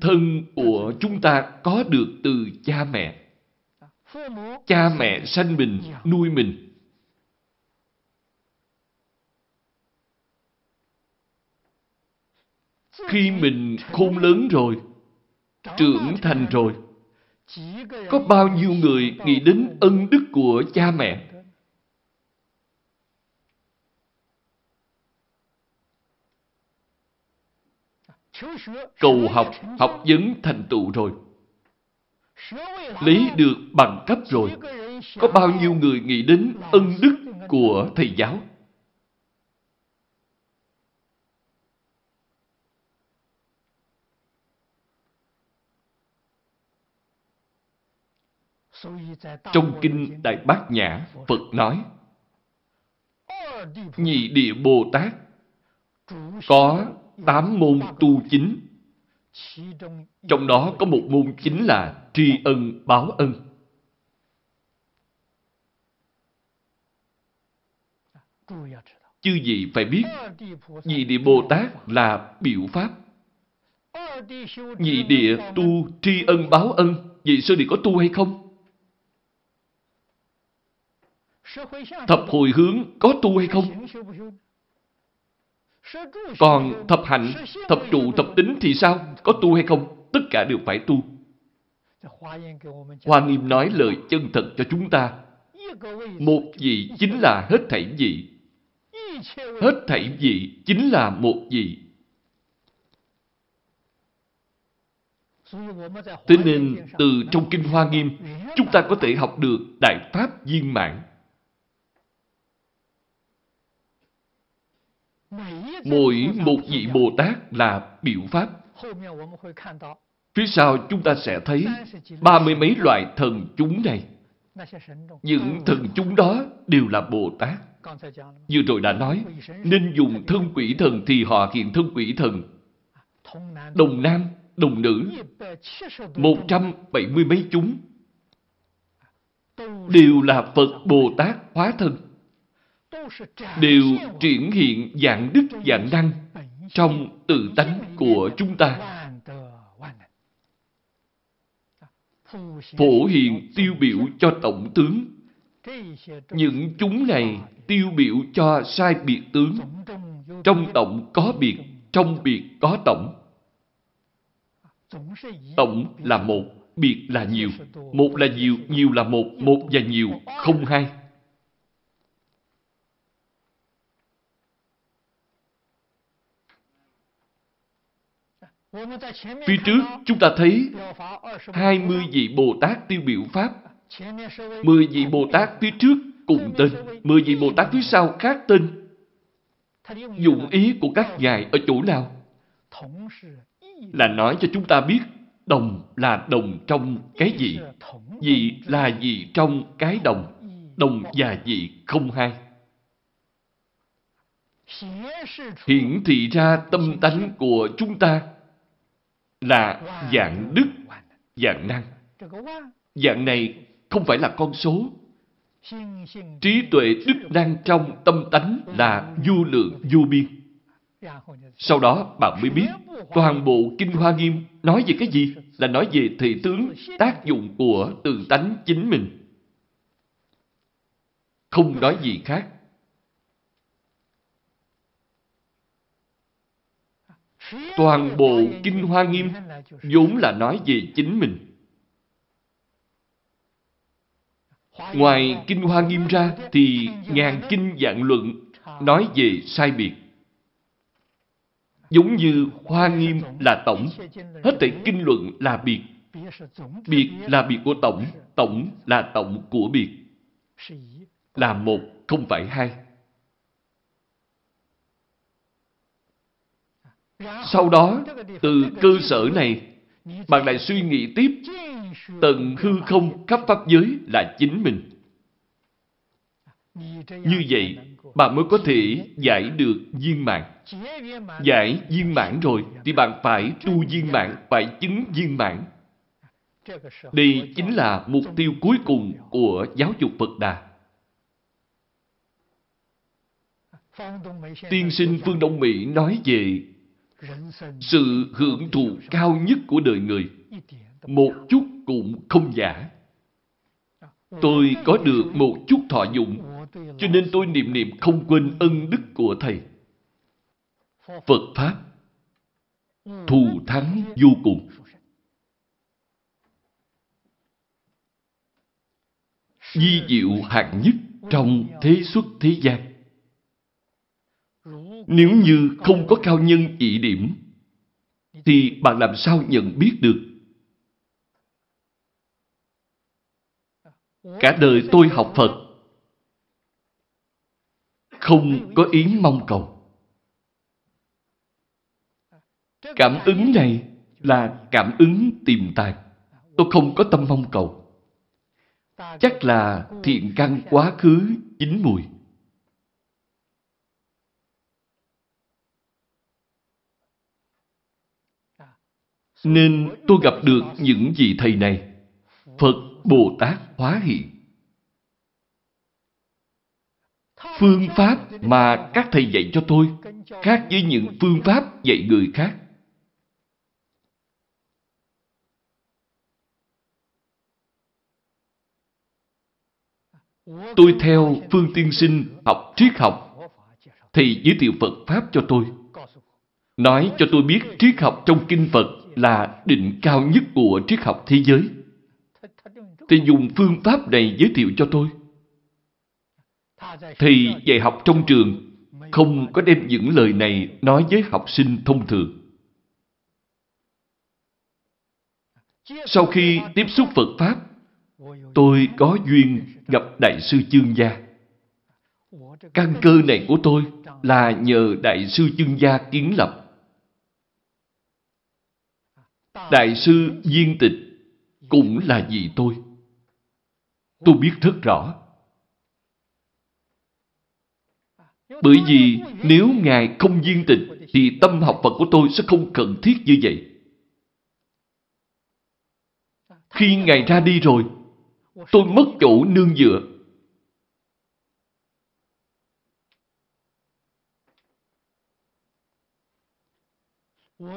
Thân của chúng ta có được từ cha mẹ. Cha mẹ sanh mình, nuôi mình. Khi mình khôn lớn rồi, trưởng thành rồi, có bao nhiêu người nghĩ đến ân đức của cha mẹ? Cầu học, học vấn thành tựu rồi lấy được bằng cấp rồi, có bao nhiêu người nghĩ đến ân đức của thầy giáo? Trong Kinh Đại Bát Nhã, Phật nói, Nhị Địa Bồ Tát có tám môn tu chính trong đó có một môn chính là tri ân báo ân. Chư gì phải biết, nhị địa Bồ Tát là biểu pháp. Nhị địa tu tri ân báo ân, vậy sơ địa có tu hay không? Thập hồi hướng có tu hay không? Còn thập hạnh, thập trụ, thập tính thì sao? Có tu hay không? Tất cả đều phải tu. Hoa Nghiêm nói lời chân thật cho chúng ta. Một vị chính là hết thảy vị. Hết thảy vị chính là một vị. Thế nên từ trong Kinh Hoa Nghiêm, chúng ta có thể học được Đại Pháp viên mãn. Mỗi một vị Bồ Tát là biểu pháp. Phía sau chúng ta sẽ thấy ba mươi mấy loại thần chúng này. Những thần chúng đó đều là Bồ Tát. Như rồi đã nói, nên dùng thân quỷ thần thì họ hiện thân quỷ thần. Đồng nam, đồng nữ, một trăm bảy mươi mấy chúng, đều là Phật Bồ Tát hóa thân đều triển hiện dạng đức dạng năng trong tự tánh của chúng ta. Phổ hiện tiêu biểu cho tổng tướng. Những chúng này tiêu biểu cho sai biệt tướng. Trong tổng có biệt, trong biệt có tổng. Tổng là một, biệt là nhiều. Một là nhiều, nhiều là một, một và nhiều, không hai. Phía trước chúng ta thấy 20 vị Bồ Tát tiêu biểu Pháp. 10 vị Bồ Tát phía trước cùng tên. 10 vị Bồ Tát phía sau khác tên. Dụng ý của các ngài ở chỗ nào? Là nói cho chúng ta biết đồng là đồng trong cái gì? Dị là gì trong cái đồng? Đồng và dị không hai. Hiển thị ra tâm tánh của chúng ta là dạng đức, dạng năng. Dạng này không phải là con số. Trí tuệ đức năng trong tâm tánh là vô lượng vô biên. Sau đó bạn mới biết toàn bộ Kinh Hoa Nghiêm nói về cái gì? Là nói về thị tướng, tác dụng của tự tánh chính mình. Không nói gì khác. Toàn bộ Kinh Hoa Nghiêm vốn là nói về chính mình. Ngoài Kinh Hoa Nghiêm ra thì ngàn kinh dạng luận nói về sai biệt. Giống như Hoa Nghiêm là tổng, hết thảy kinh luận là biệt. Biệt là biệt của tổng, tổng là tổng của biệt. Là một, không phải hai. Sau đó, từ cơ sở này, bạn lại suy nghĩ tiếp, tận hư không khắp pháp giới là chính mình. Như vậy, bạn mới có thể giải được viên mạng. Giải viên mãn rồi, thì bạn phải tu viên mãn, phải chứng viên mãn. Đây chính là mục tiêu cuối cùng của giáo dục Phật Đà. Tiên sinh Phương Đông Mỹ nói về sự hưởng thụ cao nhất của đời người một chút cũng không giả. Tôi có được một chút thọ dụng, cho nên tôi niệm niệm không quên ân đức của Thầy. Phật Pháp thù thắng vô cùng. Di diệu hạng nhất trong thế xuất thế gian. Nếu như không có cao nhân chỉ điểm, thì bạn làm sao nhận biết được? Cả đời tôi học Phật, không có ý mong cầu. Cảm ứng này là cảm ứng tiềm tàng. Tôi không có tâm mong cầu. Chắc là thiện căn quá khứ chín mùi. Nên tôi gặp được những vị thầy này. Phật Bồ Tát hóa hiện. Phương pháp mà các thầy dạy cho tôi khác với những phương pháp dạy người khác. Tôi theo Phương Tiên Sinh học triết học. Thầy giới thiệu Phật Pháp cho tôi. Nói cho tôi biết triết học trong Kinh Phật là đỉnh cao nhất của triết học thế giới. Thầy dùng phương pháp này giới thiệu cho tôi. Thầy dạy học trong trường không có đem những lời này nói với học sinh thông thường. Sau khi tiếp xúc Phật Pháp, tôi có duyên gặp Đại sư Chương Gia. Căn cơ này của tôi là nhờ Đại sư Chương Gia kiến lập. Đại sư Viên Tịch cũng là gì tôi. Tôi biết rất rõ. Bởi vì nếu Ngài không viên tịch thì tâm học Phật của tôi sẽ không cần thiết như vậy. Khi Ngài ra đi rồi, tôi mất chỗ nương dựa.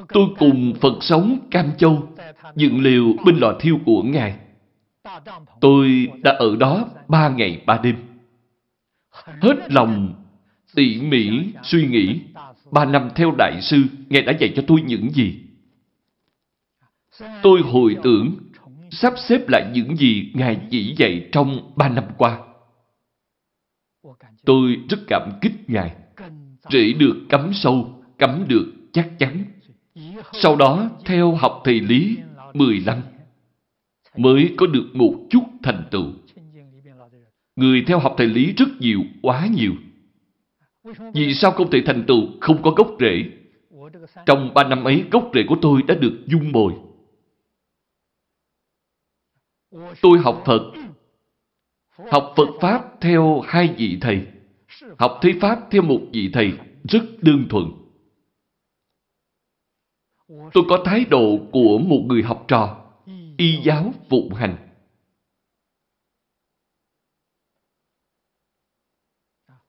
Tôi cùng Phật sống Cam Châu, dựng liều bên lò thiêu của Ngài. Tôi đã ở đó ba ngày ba đêm. Hết lòng, tỉ mỉ, suy nghĩ. Ba năm theo đại sư, ngài đã dạy cho tôi những gì? Tôi hồi tưởng, sắp xếp lại những gì ngài chỉ dạy trong ba năm qua. Tôi rất cảm kích ngài. Rễ được cắm sâu, cắm được chắc chắn sau đó theo học thầy lý 10 năm mới có được một chút thành tựu người theo học thầy lý rất nhiều quá nhiều vì sao không thể thành tựu không có gốc rễ? Trong ba năm ấy, gốc rễ của tôi đã được dung bồi. Tôi học Phật. Học Phật Pháp theo hai vị thầy. Học Thế Pháp theo một vị thầy rất đơn thuần. Tôi có thái độ của một người học trò, y giáo phụng hành.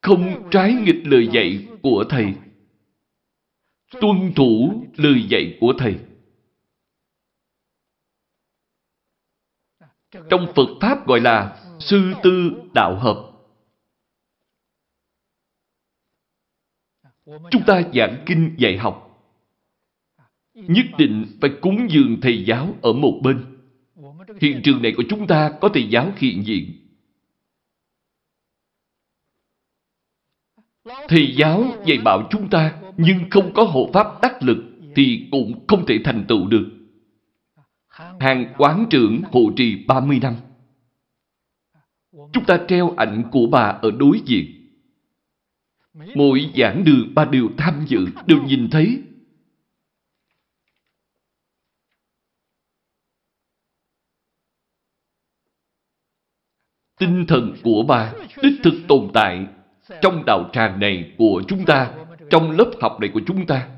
Không trái nghịch lời dạy của Thầy. Tuân thủ lời dạy của Thầy. Trong Phật Pháp gọi là sư tư đạo hợp. Chúng ta giảng kinh dạy học nhất định phải cúng dường thầy giáo ở một bên. Hiện trường này của chúng ta có thầy giáo hiện diện. Thầy giáo dạy bảo chúng ta nhưng không có hộ pháp đắc lực thì cũng không thể thành tựu được. Hàng quán trưởng hộ trì 30 năm. Chúng ta treo ảnh của bà ở đối diện. Mỗi giảng đường ba đều tham dự, đều nhìn thấy tinh thần của bà đích thực tồn tại trong đạo tràng này của chúng ta, trong lớp học này của chúng ta.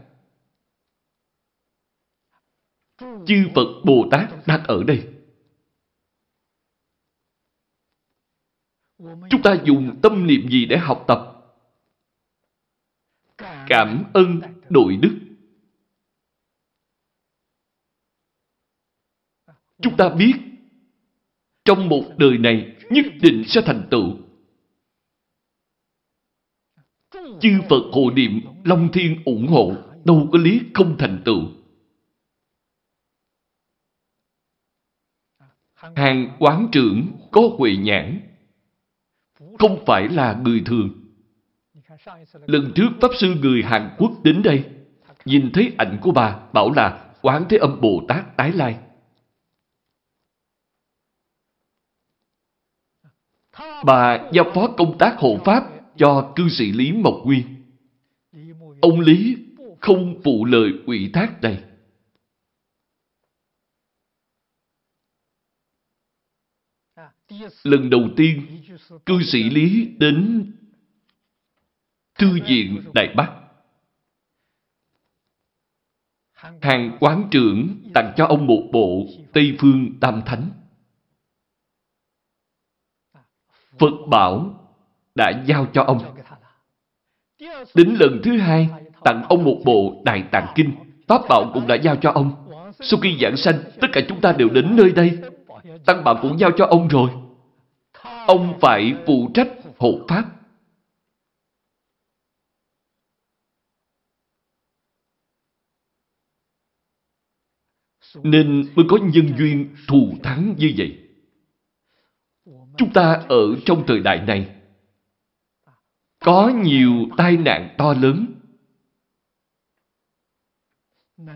Chư Phật Bồ Tát đang ở đây. Chúng ta dùng tâm niệm gì để học tập? Cảm ơn đội đức. Chúng ta biết trong một đời này nhất định sẽ thành tựu. Chư Phật hộ niệm, Long Thiên ủng hộ, đâu có lý không thành tựu. Hàng quán trưởng có huệ nhãn, không phải là người thường. Lần trước Pháp Sư người Hàn Quốc đến đây, nhìn thấy ảnh của bà, bảo là Quán Thế Âm Bồ Tát tái lai. Bà giao phó công tác hộ pháp cho cư sĩ Lý Mộc Nguyên. Ông Lý không phụ lời ủy thác này. Lần đầu tiên, cư sĩ Lý đến Thư viện Đại Bắc. Hàng quán trưởng tặng cho ông một bộ Tây Phương Tam Thánh. Phật bảo đã giao cho ông. Đến lần thứ hai, tặng ông một bộ Đại Tạng Kinh. Pháp Bảo cũng đã giao cho ông. Sau khi giảng sanh, tất cả chúng ta đều đến nơi đây. Tăng Bảo cũng giao cho ông rồi. Ông phải phụ trách hộ Pháp. Nên mới có nhân duyên thù thắng như vậy. Chúng ta ở trong thời đại này có nhiều tai nạn to lớn.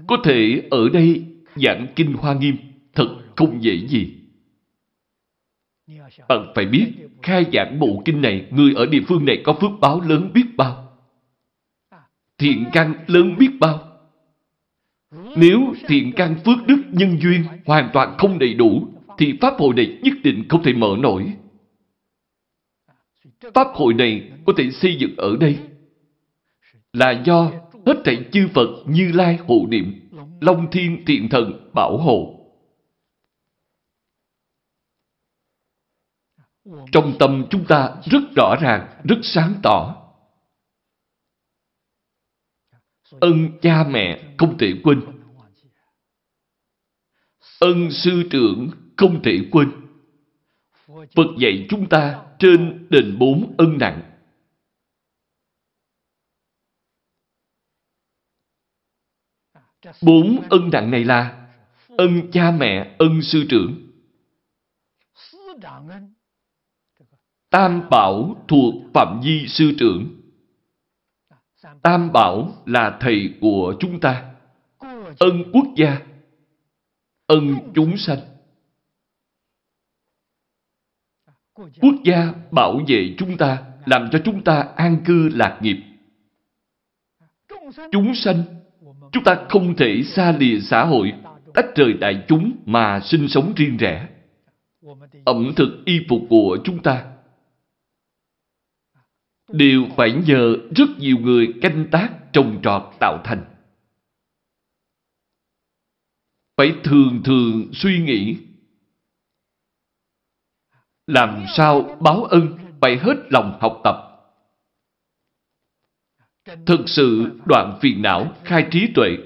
Có thể ở đây giảng kinh hoa nghiêm thật không dễ gì. Bạn phải biết, khai giảng bộ kinh này, người ở địa phương này có phước báo lớn biết bao. Thiện căn lớn biết bao. Nếu thiện căn phước đức nhân duyên hoàn toàn không đầy đủ, thì Pháp hội này nhất định không thể mở nổi. Pháp hội này có thể xây dựng ở đây là do hết thảy chư Phật Như Lai hộ niệm, Long Thiên Thiện Thần bảo hộ. Trong tâm chúng ta rất rõ ràng, rất sáng tỏ. Ân cha mẹ không thể quên. Ân sư trưởng không thể quên. Phật dạy chúng ta trên đền bốn ân nặng. Bốn ân nặng này là ân cha mẹ, ân sư trưởng. Tam bảo thuộc phạm vi sư trưởng. Tam bảo là thầy của chúng ta. Ân quốc gia, ân chúng sanh. Quốc gia bảo vệ chúng ta, làm cho chúng ta an cư lạc nghiệp. Chúng sanh, chúng ta không thể xa lìa xã hội, tách rời đại chúng mà sinh sống riêng rẽ. Ẩm thực y phục của chúng ta đều phải nhờ rất nhiều người canh tác trồng trọt tạo thành. phải thường thường suy nghĩ làm sao báo ân phải hết lòng học tập? Thực sự đoạn phiền não khai trí tuệ.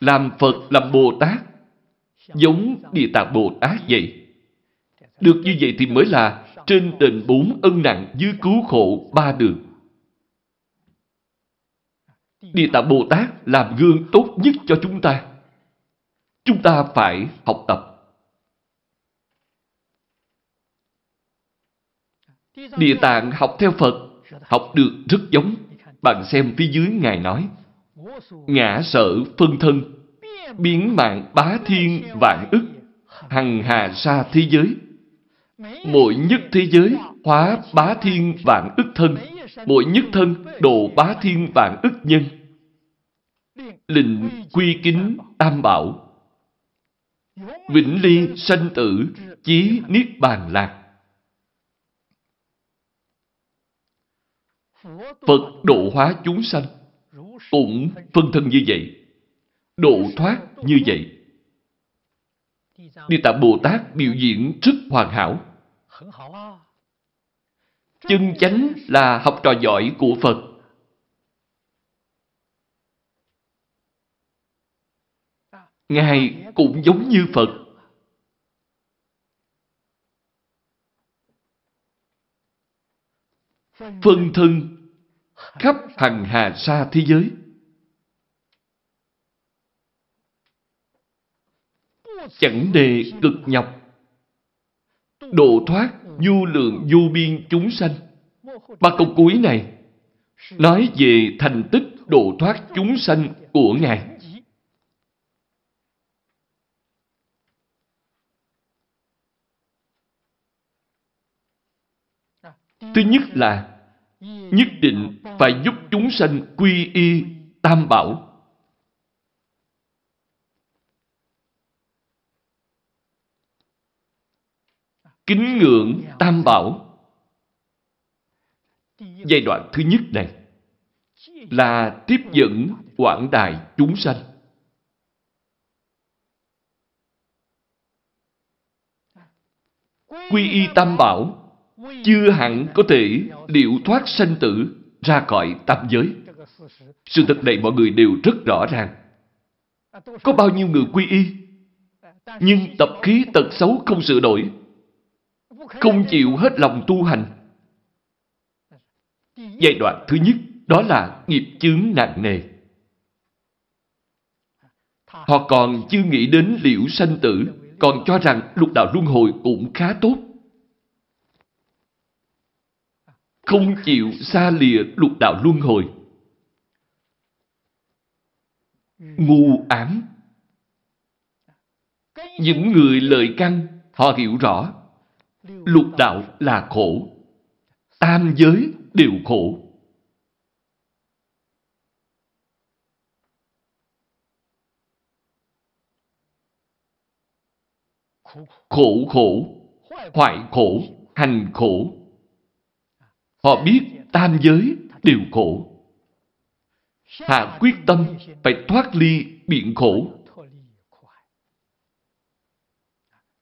Làm phật làm bồ tát, giống địa tạng bồ tát vậy. Được như vậy thì mới là trên đền bốn ân nặng dưới cứu khổ ba đường. Địa tạng bồ tát làm gương tốt nhất cho chúng ta. Chúng ta phải học tập. Địa tạng học theo phật, học được rất giống. Bạn xem phía dưới ngài nói, ngã sở phân thân, biến mạng bá thiên vạn ức, hằng hà sa thế giới. Mỗi nhất thế giới hóa bá thiên vạn ức thân, mỗi nhất thân độ bá thiên vạn ức nhân. Lịnh quy kính tam bảo. Vĩnh ly sanh tử chí niết bàn lạc. Phật độ hóa chúng sanh cũng phân thân như vậy, độ thoát như vậy Địa Tạng Bồ Tát biểu diễn rất hoàn hảo. Chân chánh là học trò giỏi của Phật. Ngài cũng giống như Phật. Phân thân khắp hằng hà sa thế giới. Chẳng đề cực nhọc. Độ thoát du lượng du biên chúng sanh. Ba câu cuối này nói về thành tích độ thoát chúng sanh của Ngài. Thứ nhất là nhất định phải giúp chúng sanh quy y tam bảo. Kính ngưỡng tam bảo. Giai đoạn thứ nhất này là tiếp dẫn quảng đại chúng sanh. Quy y tam bảo chưa hẳn có thể điệu thoát sanh tử ra khỏi tam giới. Sự thật này mọi người đều rất rõ ràng. Có bao nhiêu người quy y, nhưng tập khí tật xấu không sửa đổi, không chịu hết lòng tu hành. Giai đoạn thứ nhất đó là nghiệp chướng nặng nề. Họ còn chưa nghĩ đến liễu sanh tử, còn cho rằng lục đạo luân hồi cũng khá tốt. Không chịu xa lìa lục đạo luân hồi. Ngu ám. Những người lợi căn, họ hiểu rõ. Lục đạo là khổ. Tam giới đều khổ. khổ khổ, hoại khổ, hành khổ. Họ biết tam giới đều khổ. Hạ quyết tâm phải thoát ly biện khổ.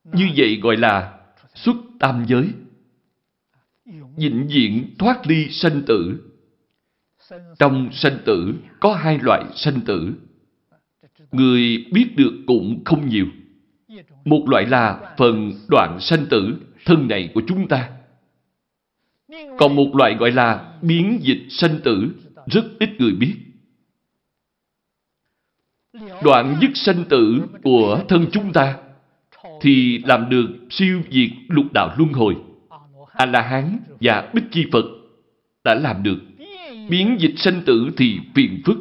Như vậy gọi là xuất tam giới. dịnh diện thoát ly sanh tử. Trong sanh tử có hai loại sanh tử. Người biết được cũng không nhiều. Một loại là phần đoạn sanh tử, thân này của chúng ta. Còn một loại gọi là biến dịch sanh tử, rất ít người biết. Đoạn dứt sanh tử của thân chúng ta thì làm được siêu diệt lục đạo luân hồi. A-la-hán và Bích Chi Phật đã làm được. Biến dịch sanh tử thì phiền phức.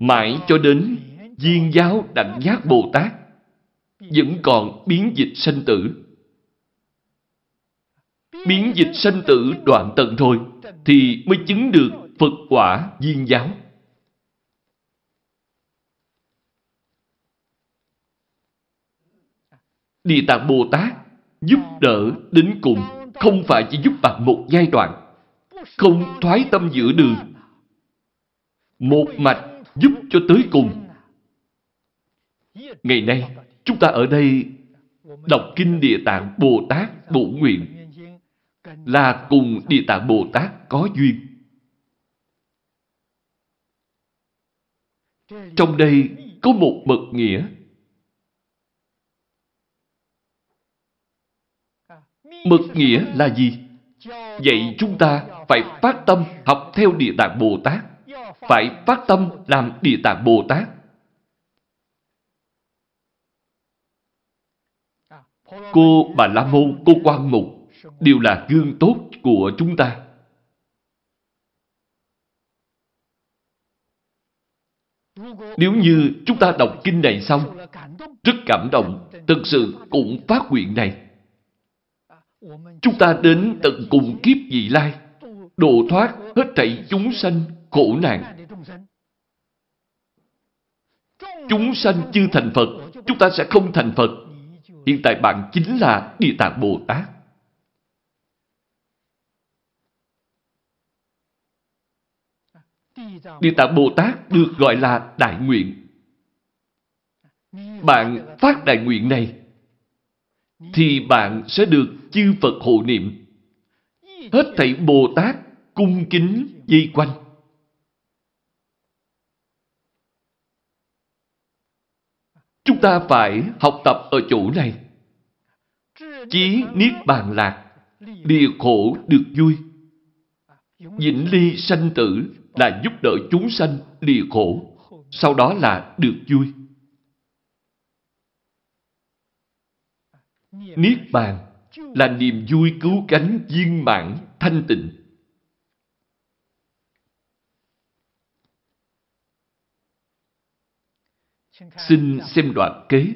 Mãi cho đến viên giáo đảnh giác Bồ Tát vẫn còn biến dịch sanh tử. Biến dịch sanh tử đoạn tận thôi thì mới chứng được Phật quả viên giáo. Địa Tạng Bồ Tát giúp đỡ đến cùng không phải chỉ giúp bạn một giai đoạn, không thoái tâm giữa đường một mạch giúp cho tới cùng. Ngày nay, chúng ta ở đây đọc Kinh Địa Tạng Bồ Tát Bổ Nguyện là cùng Địa Tạng Bồ Tát có duyên. Trong đây có một mật nghĩa. Mật nghĩa là gì? Vậy chúng ta phải phát tâm học theo Địa Tạng Bồ Tát. Phải phát tâm làm Địa Tạng Bồ Tát. Cô Bà La Môn, cô Quan Mục đều là gương tốt của chúng ta. Nếu như chúng ta đọc kinh này xong, rất cảm động, thực sự cũng phát nguyện này. Chúng ta đến tận cùng kiếp vị lai, độ thoát hết thảy chúng sanh khổ nạn. Chúng sanh chưa thành Phật, chúng ta sẽ không thành Phật. Hiện tại bạn chính là Địa Tạng Bồ Tát. Địa Tạng Bồ Tát được gọi là đại nguyện. Bạn phát đại nguyện này, thì bạn sẽ được chư Phật hộ niệm. Hết thảy Bồ Tát cung kính dây quanh. Chúng ta phải học tập ở chỗ này. Chí Niết Bàn Lạc, địa khổ được vui. Vĩnh ly sanh tử là giúp đỡ chúng sanh lìa khổ, sau đó là được vui. Niết bàn là niềm vui cứu cánh viên mãn thanh tịnh. Xin xem đoạn kế.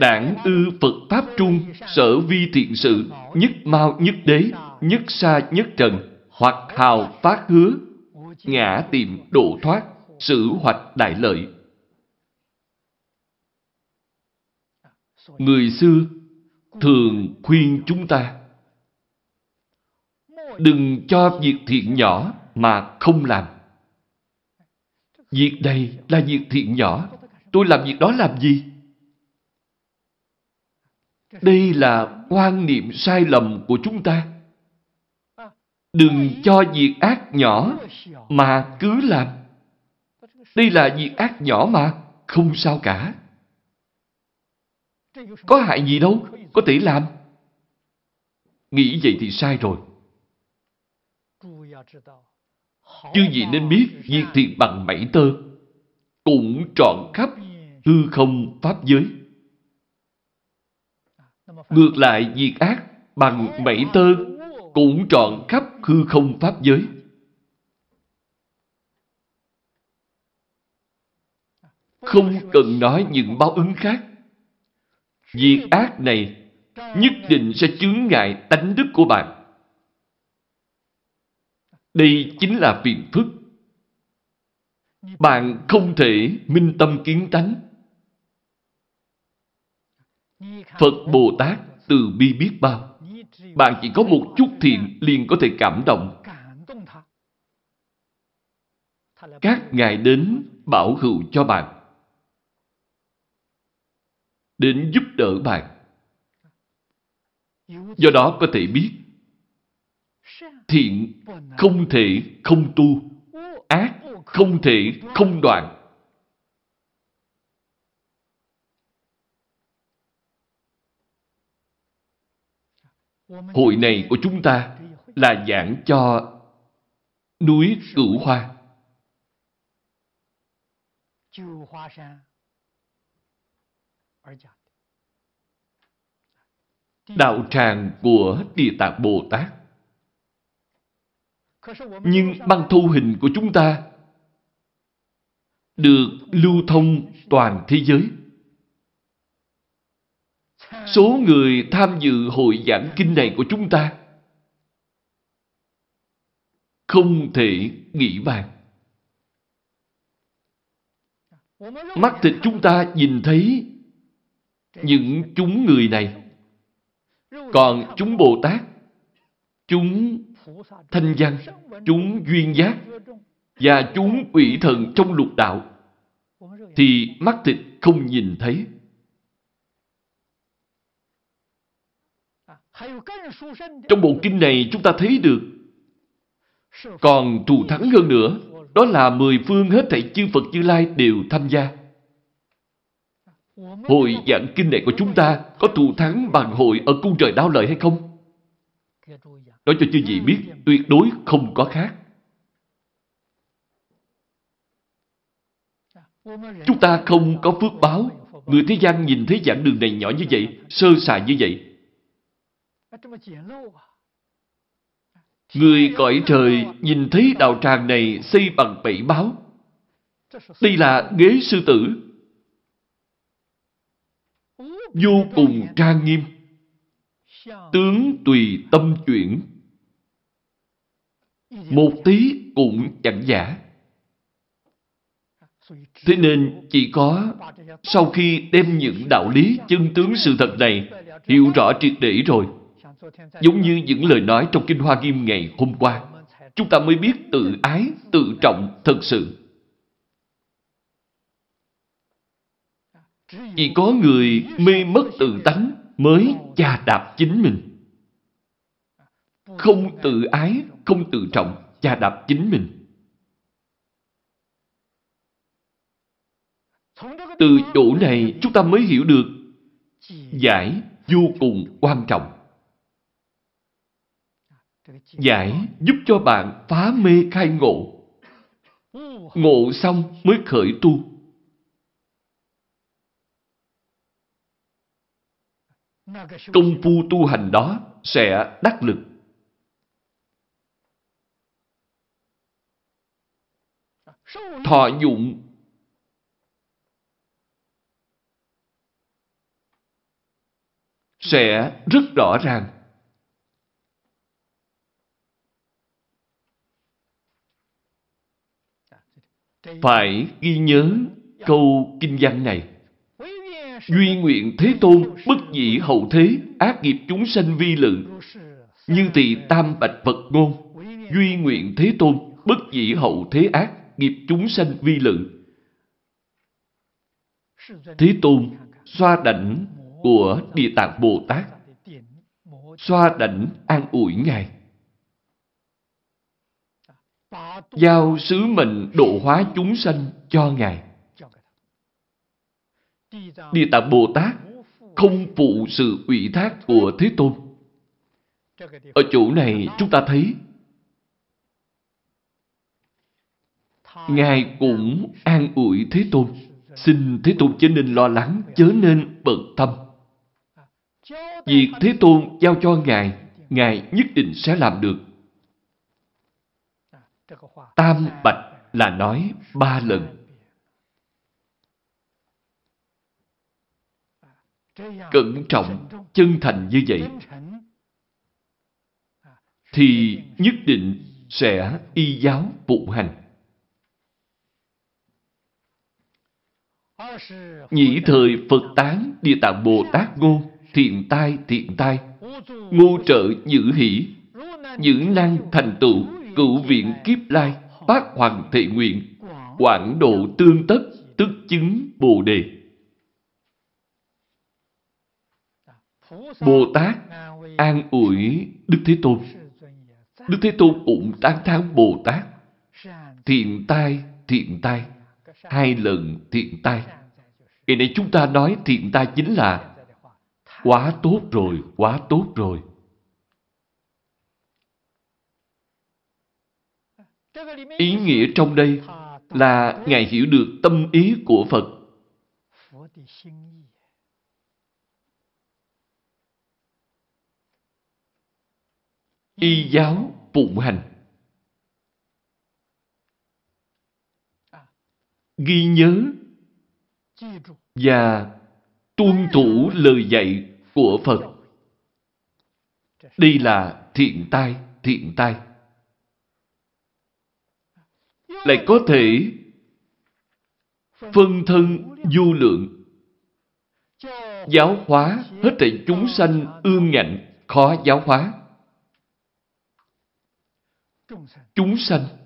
Đảng ư Phật Pháp Trung, sở vi thiện sự, nhất mau nhất đế, nhất xa nhất trần, hoặc hào phát hứa, ngã tìm độ thoát, sử hoạch đại lợi. Người xưa thường khuyên chúng ta đừng cho việc thiện nhỏ mà không làm. Việc này là việc thiện nhỏ, tôi làm việc đó làm gì? Đây là quan niệm sai lầm của chúng ta. Đừng cho việc ác nhỏ mà cứ làm. Đây là việc ác nhỏ mà, không sao cả. Có hại gì đâu, có thể làm. Nghĩ vậy thì sai rồi. Chứ gì nên biết việc thiện bằng mảy tơ cũng trọn khắp hư không pháp giới. Ngược lại việc ác bằng mảy tơ cũng trọn khắp hư không pháp giới. Không cần nói những báo ứng khác. Việc ác này nhất định sẽ chướng ngại tánh đức của bạn. Đây chính là phiền phức. Bạn không thể minh tâm kiến tánh. Phật Bồ Tát từ bi biết bao. Bạn chỉ có một chút thiện liền có thể cảm động. Các ngài đến bảo hữu cho bạn. Đến giúp đỡ bạn. Do đó có thể biết thiện không thể không tu, ác không thể không đoạn. Hội này của chúng ta là giảng cho núi Cửu Hoa. Đạo tràng của Địa Tạng Bồ Tát. Nhưng băng thu hình của chúng ta được lưu thông toàn thế giới. Số người tham dự hội giảng kinh này của chúng ta không thể nghĩ bàn. Mắt thịt chúng ta nhìn thấy những chúng người này. Còn chúng Bồ Tát, chúng thanh văn, chúng duyên giác, và chúng quỷ thần trong lục đạo thì mắt thịt không nhìn thấy. Trong bộ kinh này chúng ta thấy được còn thù thắng hơn nữa đó là mười phương hết thảy chư Phật Như Lai đều tham gia. Hội giảng kinh này của chúng ta có thù thắng bằng hội ở cung trời đao lợi hay không? Nói cho chư vị biết, tuyệt đối không có khác. Chúng ta không có phước báo. Người thế gian nhìn thấy giảng đường này nhỏ như vậy, sơ sài như vậy. Người cõi trời nhìn thấy đạo tràng này xây bằng bảy báo. Đây là ghế sư tử. Vô cùng trang nghiêm. Tướng tùy tâm chuyển. Một tí cũng chẳng giả. Thế nên chỉ có sau khi đem những đạo lý chân tướng sự thật này hiểu rõ triệt để rồi, giống như những lời nói trong Kinh Hoa Nghiêm ngày hôm qua, chúng ta mới biết tự ái, tự trọng thật sự. Chỉ có người mê mất tự tánh mới chà đạp chính mình. Không tự ái, không tự trọng, chà đạp chính mình. Từ chỗ này chúng ta mới hiểu được giải vô cùng quan trọng. Giải giúp cho bạn phá mê khai ngộ. Ngộ xong mới khởi tu. Công phu tu hành đó sẽ đắc lực. Thọ dụng sẽ rất rõ ràng. Phải ghi nhớ câu kinh văn này. Duy nguyện Thế Tôn bất dị hậu thế, ác nghiệp chúng sanh vi lự. Như tỳ tam bạch Phật ngôn. Duy nguyện Thế Tôn bất dị hậu thế ác, nghiệp chúng sanh vi lự. Thế Tôn xoa đảnh của Địa Tạng Bồ Tát xoa đảnh an ủi Ngài. Giao sứ mệnh độ hóa chúng sanh cho Ngài. Địa Tạng Bồ Tát không phụ sự ủy thác của Thế Tôn. Ở chỗ này chúng ta thấy Ngài cũng an ủi Thế Tôn. Xin Thế Tôn chớ nên lo lắng, chớ nên bận tâm. Việc Thế Tôn giao cho Ngài, Ngài nhất định sẽ làm được. Tam bạch là nói ba lần. Cẩn trọng, chân thành như vậy, thì nhất định sẽ y giáo phụ hành. Nhĩ thời Phật tán Địa Tạng Bồ Tát ngôn thiện tai thiện tai, ngu trợ nhữ hỷ, những năng thành tựu, cựu viện kiếp lai, bát hoàng thệ nguyện, quảng độ tương tất, tức chứng Bồ Đề. Bồ Tát an ủi Đức Thế Tôn. Đức Thế Tôn cũng tán thán Bồ Tát. Thiện tai, thiện tai, hai lần thiện tai. Ngày nay chúng ta nói thiện tai chính là Quá tốt rồi, quá tốt rồi. Ý nghĩa trong đây là Ngài hiểu được tâm ý của Phật. Y giáo phụng hành. Ghi nhớ và tuân thủ lời dạy của Phật. Đây là thiện tai, thiện tai. Lại có thể phân thân du lượng, giáo hóa hết thảy chúng sanh ương ngạnh, khó giáo hóa. Chúng sanh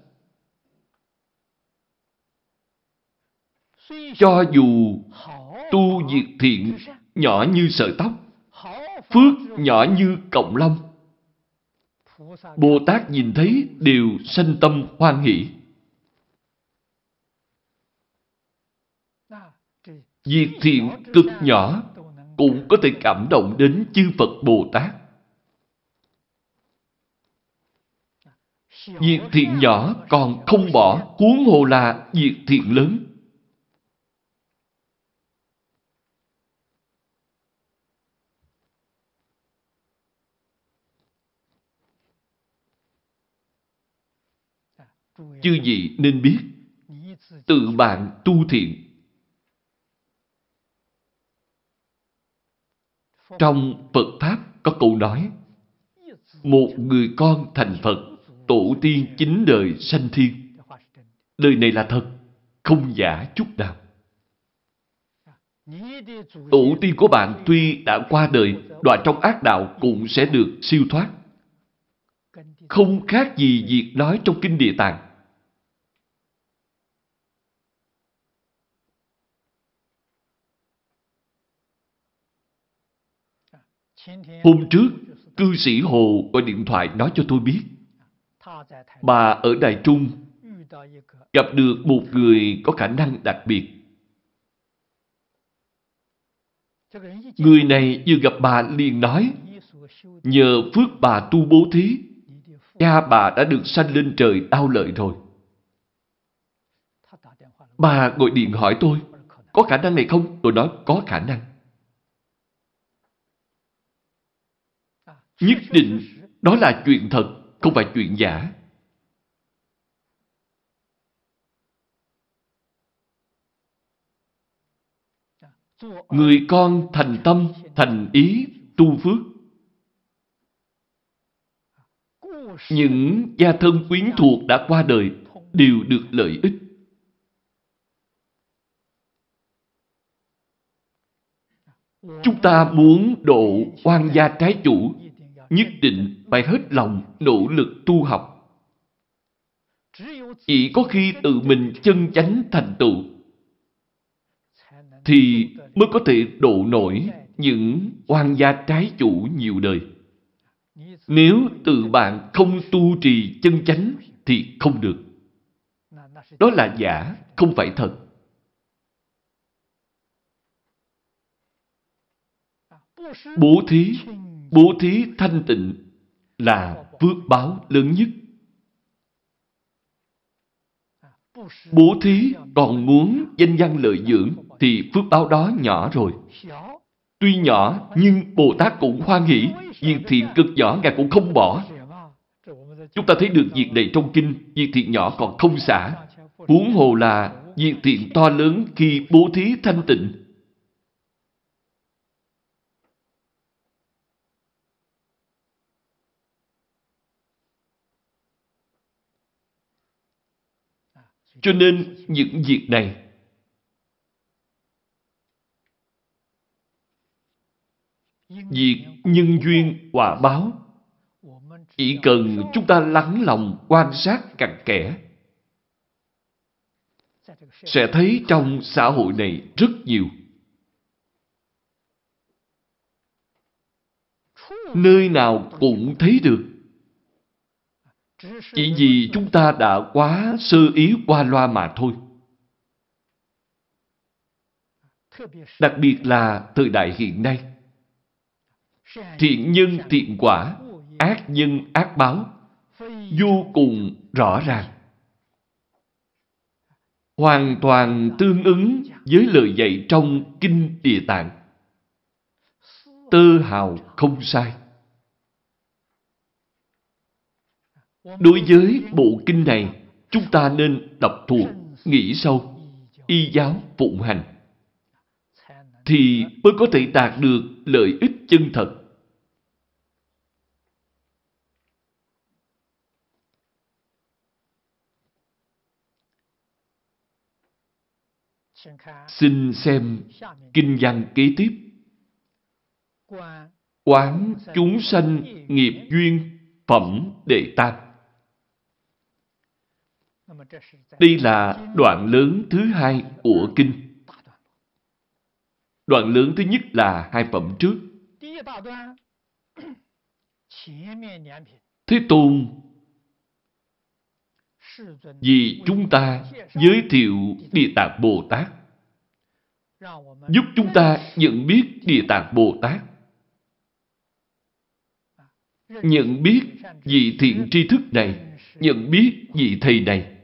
Cho dù tu diệt thiện nhỏ như sợi tóc, phước nhỏ như cộng long, Bồ Tát nhìn thấy đều sanh tâm hoan hỷ. Việc thiện cực nhỏ cũng có thể cảm động đến chư Phật Bồ Tát. Việc thiện nhỏ còn không bỏ, huống hồ là việc thiện lớn. Chư vị nên biết, tự bạn tu thiện. Trong Phật Pháp có câu nói, một người con thành Phật, tổ tiên chín đời sanh thiên. đời này là thật, không giả chút nào. Tổ tiên của bạn tuy đã qua đời, đoạn trong ác đạo cũng sẽ được siêu thoát. Không khác gì việc nói trong Kinh Địa Tạng. Hôm trước, cư sĩ Hồ gọi điện thoại nói cho tôi biết. Bà ở Đài Trung gặp được một người có khả năng đặc biệt. Người này vừa gặp bà liền nói, nhờ phước bà tu bố thí, cha bà đã được sanh lên trời đau lợi rồi. Bà gọi điện hỏi tôi, có khả năng này không? Tôi nói có khả năng. Nhất định đó là chuyện thật, không phải chuyện giả. Người con thành tâm, thành ý, tu phước. Những gia thân quyến thuộc đã qua đời đều được lợi ích. Chúng ta muốn độ quan gia trái chủ nhất định phải hết lòng nỗ lực tu học. Chỉ có khi tự mình chân chánh thành tựu thì mới có thể độ nổi những oan gia trái chủ nhiều đời. Nếu tự bạn không tu trì chân chánh thì không được. Đó là giả, không phải thật. Bố thí Bố thí thanh tịnh là phước báo lớn nhất. Bố thí còn muốn danh văn lợi dưỡng thì phước báo đó nhỏ rồi. Tuy nhỏ nhưng Bồ Tát cũng hoan hỷ, việc thiện cực nhỏ Ngài cũng không bỏ. Chúng ta thấy được việc này trong kinh, việc thiện nhỏ còn không xả. Huống hồ là việc thiện to lớn khi bố thí thanh tịnh Cho nên những việc này Việc nhân duyên quả báo, Chỉ cần chúng ta lắng lòng quan sát cặn kẽ, Sẽ thấy trong xã hội này rất nhiều. Nơi nào cũng thấy được chỉ vì chúng ta đã quá sơ ý qua loa mà thôi. Đặc biệt là thời đại hiện nay. Thiện nhân thiện quả, ác nhân ác báo, vô cùng rõ ràng. Hoàn toàn tương ứng với lời dạy trong Kinh Địa Tạng. Tơ hào không sai. Đối với bộ kinh này, chúng ta nên đọc thuộc, nghĩ sâu, y giáo phụng hành, thì mới có thể đạt được lợi ích chân thật. Xin xem kinh văn kế tiếp. Quán chúng sanh nghiệp duyên phẩm đệ tam. Đây là đoạn lớn thứ hai của kinh. Đoạn lớn thứ nhất là hai phẩm trước. Thế Tôn, vì chúng ta giới thiệu Địa Tạng Bồ Tát, giúp chúng ta nhận biết Địa Tạng Bồ Tát, nhận biết vị thiện tri thức này, nhận biết vị thầy này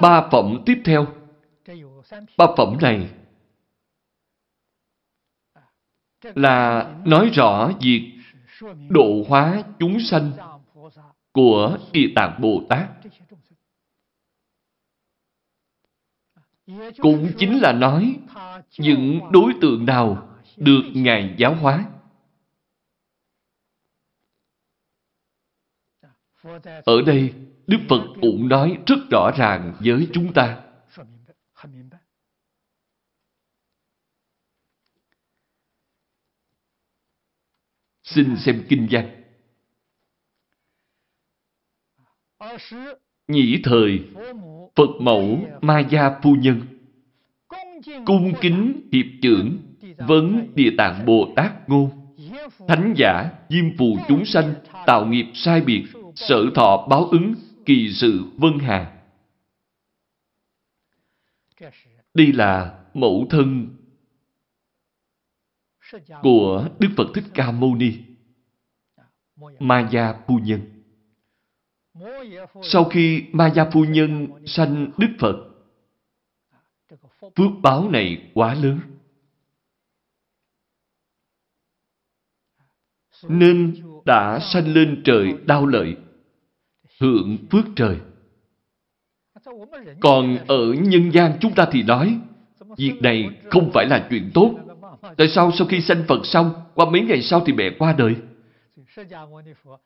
ba phẩm tiếp theo. Ba phẩm này là nói rõ việc độ hóa chúng sanh của Địa Tạng Bồ Tát. Cũng chính là nói những đối tượng nào được Ngài giáo hóa. Ở đây, Đức Phật cũng nói rất rõ ràng với chúng ta. Xin xem kinh văn. Nhĩ thời, Phật mẫu Ma Gia Phu Nhân cung kính hiệp trưởng vấn Địa Tạng Bồ Tát ngôn Thánh giả diêm phù chúng sanh tạo nghiệp sai biệt sở thọ báo ứng kỳ sự vân hà đây là mẫu thân của Đức Phật Thích Ca Mâu Ni Maya Phu Nhân sau khi Maya Phu Nhân sanh Đức Phật, phước báo này quá lớn. Nên đã sanh lên trời đau lợi, hưởng phước trời. Còn ở nhân gian chúng ta thì nói, việc này không phải là chuyện tốt. Tại sao sau khi sanh Phật xong, qua mấy ngày sau thì mẹ qua đời?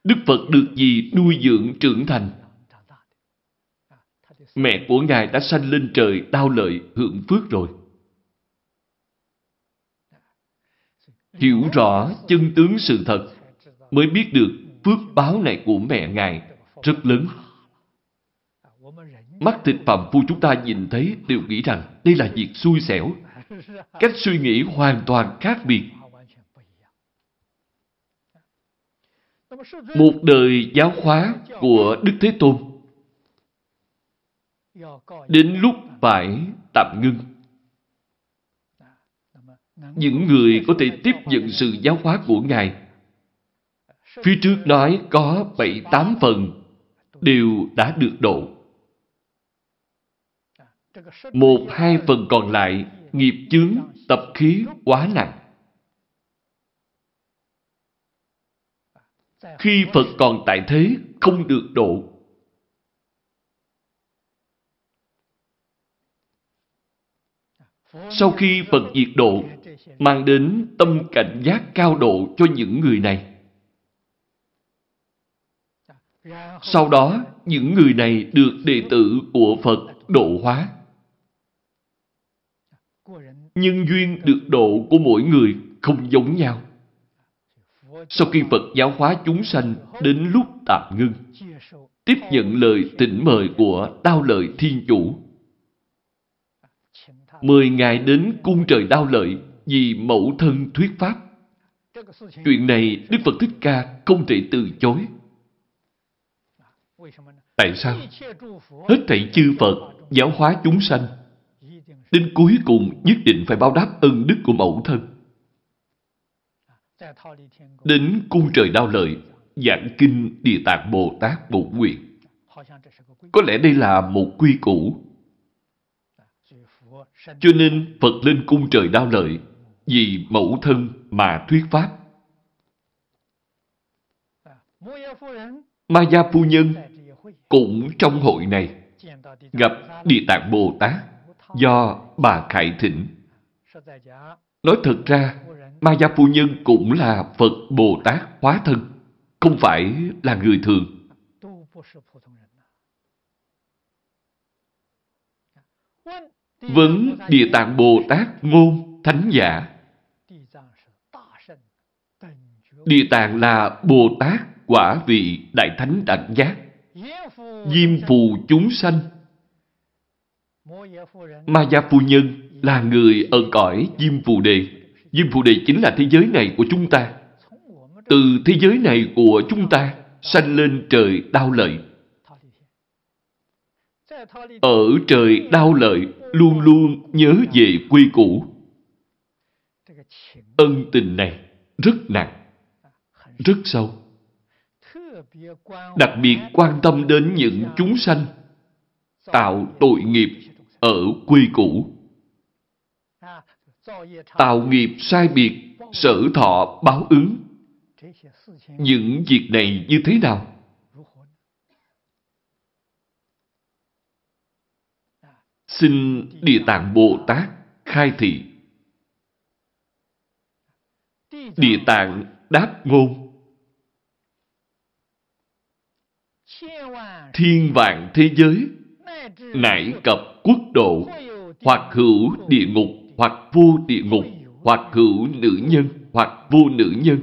Đức Phật được gì nuôi dưỡng trưởng thành? Mẹ của Ngài đã sanh lên trời đau lợi hưởng phước rồi. Hiểu rõ chân tướng sự thật mới biết được phước báo này của mẹ Ngài rất lớn. Mắt thịt phạm phu chúng ta nhìn thấy đều nghĩ rằng đây là việc xui xẻo. Cách suy nghĩ hoàn toàn khác biệt. Một đời giáo hóa của Đức Thế Tôn đến lúc phải tạm ngưng. Những người có thể tiếp nhận sự giáo hóa của Ngài Phía trước nói có bảy tám phần đều đã được độ. Một hai phần còn lại nghiệp chướng tập khí quá nặng. Khi Phật còn tại thế, không được độ. Sau khi Phật diệt độ, mang đến tâm cảnh giác cao độ cho những người này. Sau đó, những người này được đệ tử của Phật độ hóa. Nhưng duyên được độ của mỗi người không giống nhau. Sau khi Phật giáo hóa chúng sanh đến lúc tạm ngưng, tiếp nhận lời tỉnh mời của Đao Lợi Thiên Chủ. Mời Ngài đến cung trời Đao Lợi vì mẫu thân thuyết Pháp. Chuyện này Đức Phật Thích Ca không thể từ chối. Tại sao? Hết thảy chư Phật giáo hóa chúng sanh. Đến cuối cùng nhất định phải báo đáp ân đức của mẫu thân. Đến cung trời đao lợi, giảng kinh Địa Tạng Bồ Tát Bổn Nguyện. Có lẽ đây là một quy củ. Cho nên Phật lên cung trời đao lợi vì mẫu thân mà thuyết pháp. Ma Gia Phu Nhân cũng trong hội này gặp Địa Tạng Bồ Tát do bà Khải Thịnh. Nói thật ra, Ma Gia Phu Nhân cũng là Phật Bồ Tát hóa thân, không phải là người thường. Vấn Địa Tạng Bồ Tát ngôn thánh giả. Địa Tạng là Bồ Tát quả vị Đại Thánh Đẳng Giác. Diêm phù chúng sanh. Ma gia phu nhân là người ở cõi Diêm phù đề. Diêm phù đề chính là thế giới này của chúng ta. Từ thế giới này của chúng ta sanh lên trời đau lợi. Ở trời đau lợi luôn luôn nhớ về quy củ. Ân tình này rất nặng, rất sâu. Đặc biệt quan tâm đến những chúng sanh tạo tội nghiệp ở quy củ. Tạo nghiệp sai biệt, sở thọ báo ứng. Những việc này như thế nào? Xin Địa Tạng Bồ Tát khai thị. Địa Tạng đáp ngôn. Thiên vạn thế giới, nải cập quốc độ, hoặc hữu địa ngục, hoặc vô địa ngục, hoặc hữu nữ nhân, hoặc vô nữ nhân,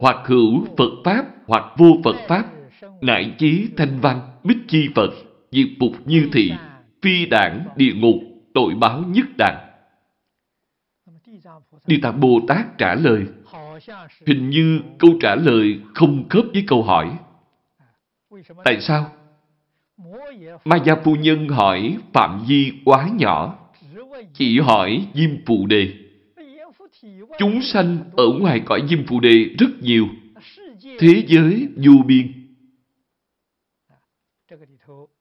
hoặc hữu Phật Pháp, hoặc vô Phật Pháp, nại chí thanh văn, bích chi Phật, diệt phục như thị, phi đảng địa ngục, tội báo nhất đẳng. Địa Tạng Bồ Tát trả lời, hình như câu trả lời không khớp với câu hỏi. Tại sao? Ma Gia Phu Nhân hỏi phạm vi quá nhỏ, chỉ hỏi Diêm Phù Đề. Chúng sanh ở ngoài cõi Diêm Phù Đề rất nhiều, thế giới vô biên.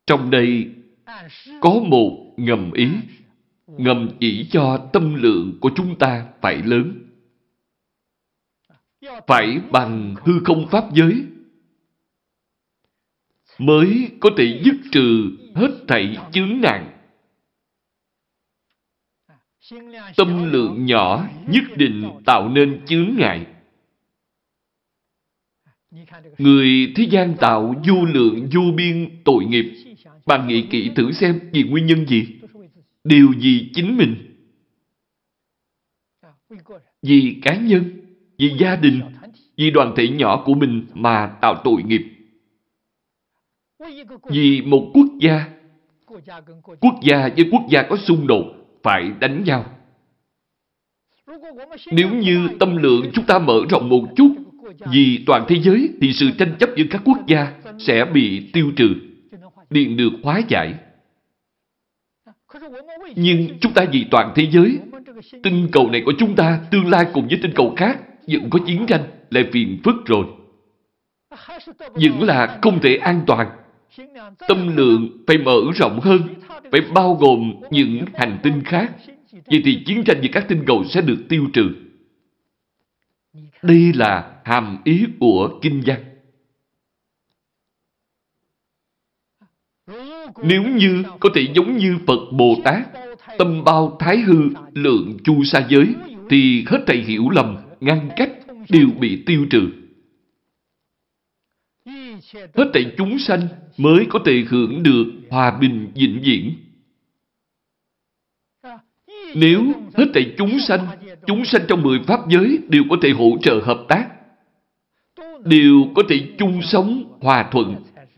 Trong đây có một ngầm ý, ngầm chỉ cho tâm lượng của chúng ta phải lớn. Phải bằng hư không pháp giới mới có thể dứt trừ hết thảy chướng nạn. Tâm lượng nhỏ nhất định tạo nên chướng ngại. Người thế gian tạo vô lượng vô biên tội nghiệp. Bạn nghĩ kỹ thử xem vì nguyên nhân gì? Điều gì chính mình? Vì cá nhân, vì gia đình, vì đoàn thể nhỏ của mình mà tạo tội nghiệp. Vì một quốc gia, quốc gia với quốc gia có xung đột, phải đánh nhau. Nếu như tâm lượng chúng ta mở rộng một chút, vì toàn thế giới thì sự tranh chấp giữa các quốc gia sẽ bị tiêu trừ, điện được hóa giải. Nhưng chúng ta vì toàn thế giới, tinh cầu này của chúng ta tương lai cùng với tinh cầu khác vẫn có chiến tranh, lại phiền phức rồi. Vẫn là không thể an toàn. Tâm lượng phải mở rộng hơn, phải bao gồm những hành tinh khác. Vậy thì chiến tranh giữa các tinh cầu sẽ được tiêu trừ. Đây là hàm ý của kinh văn. Nếu như có thể giống như Phật Bồ Tát, tâm bao thái hư, lượng chu sa giới, thì hết thầy hiểu lầm, ngăn cách đều bị tiêu trừ. Hết thảy chúng sanh mới có thể hưởng được hòa bình vĩnh viễn. Nếu hết thảy chúng sanh, chúng sanh trong mười pháp giới đều có thể hỗ trợ hợp tác, đều có thể chung sống hòa thuận,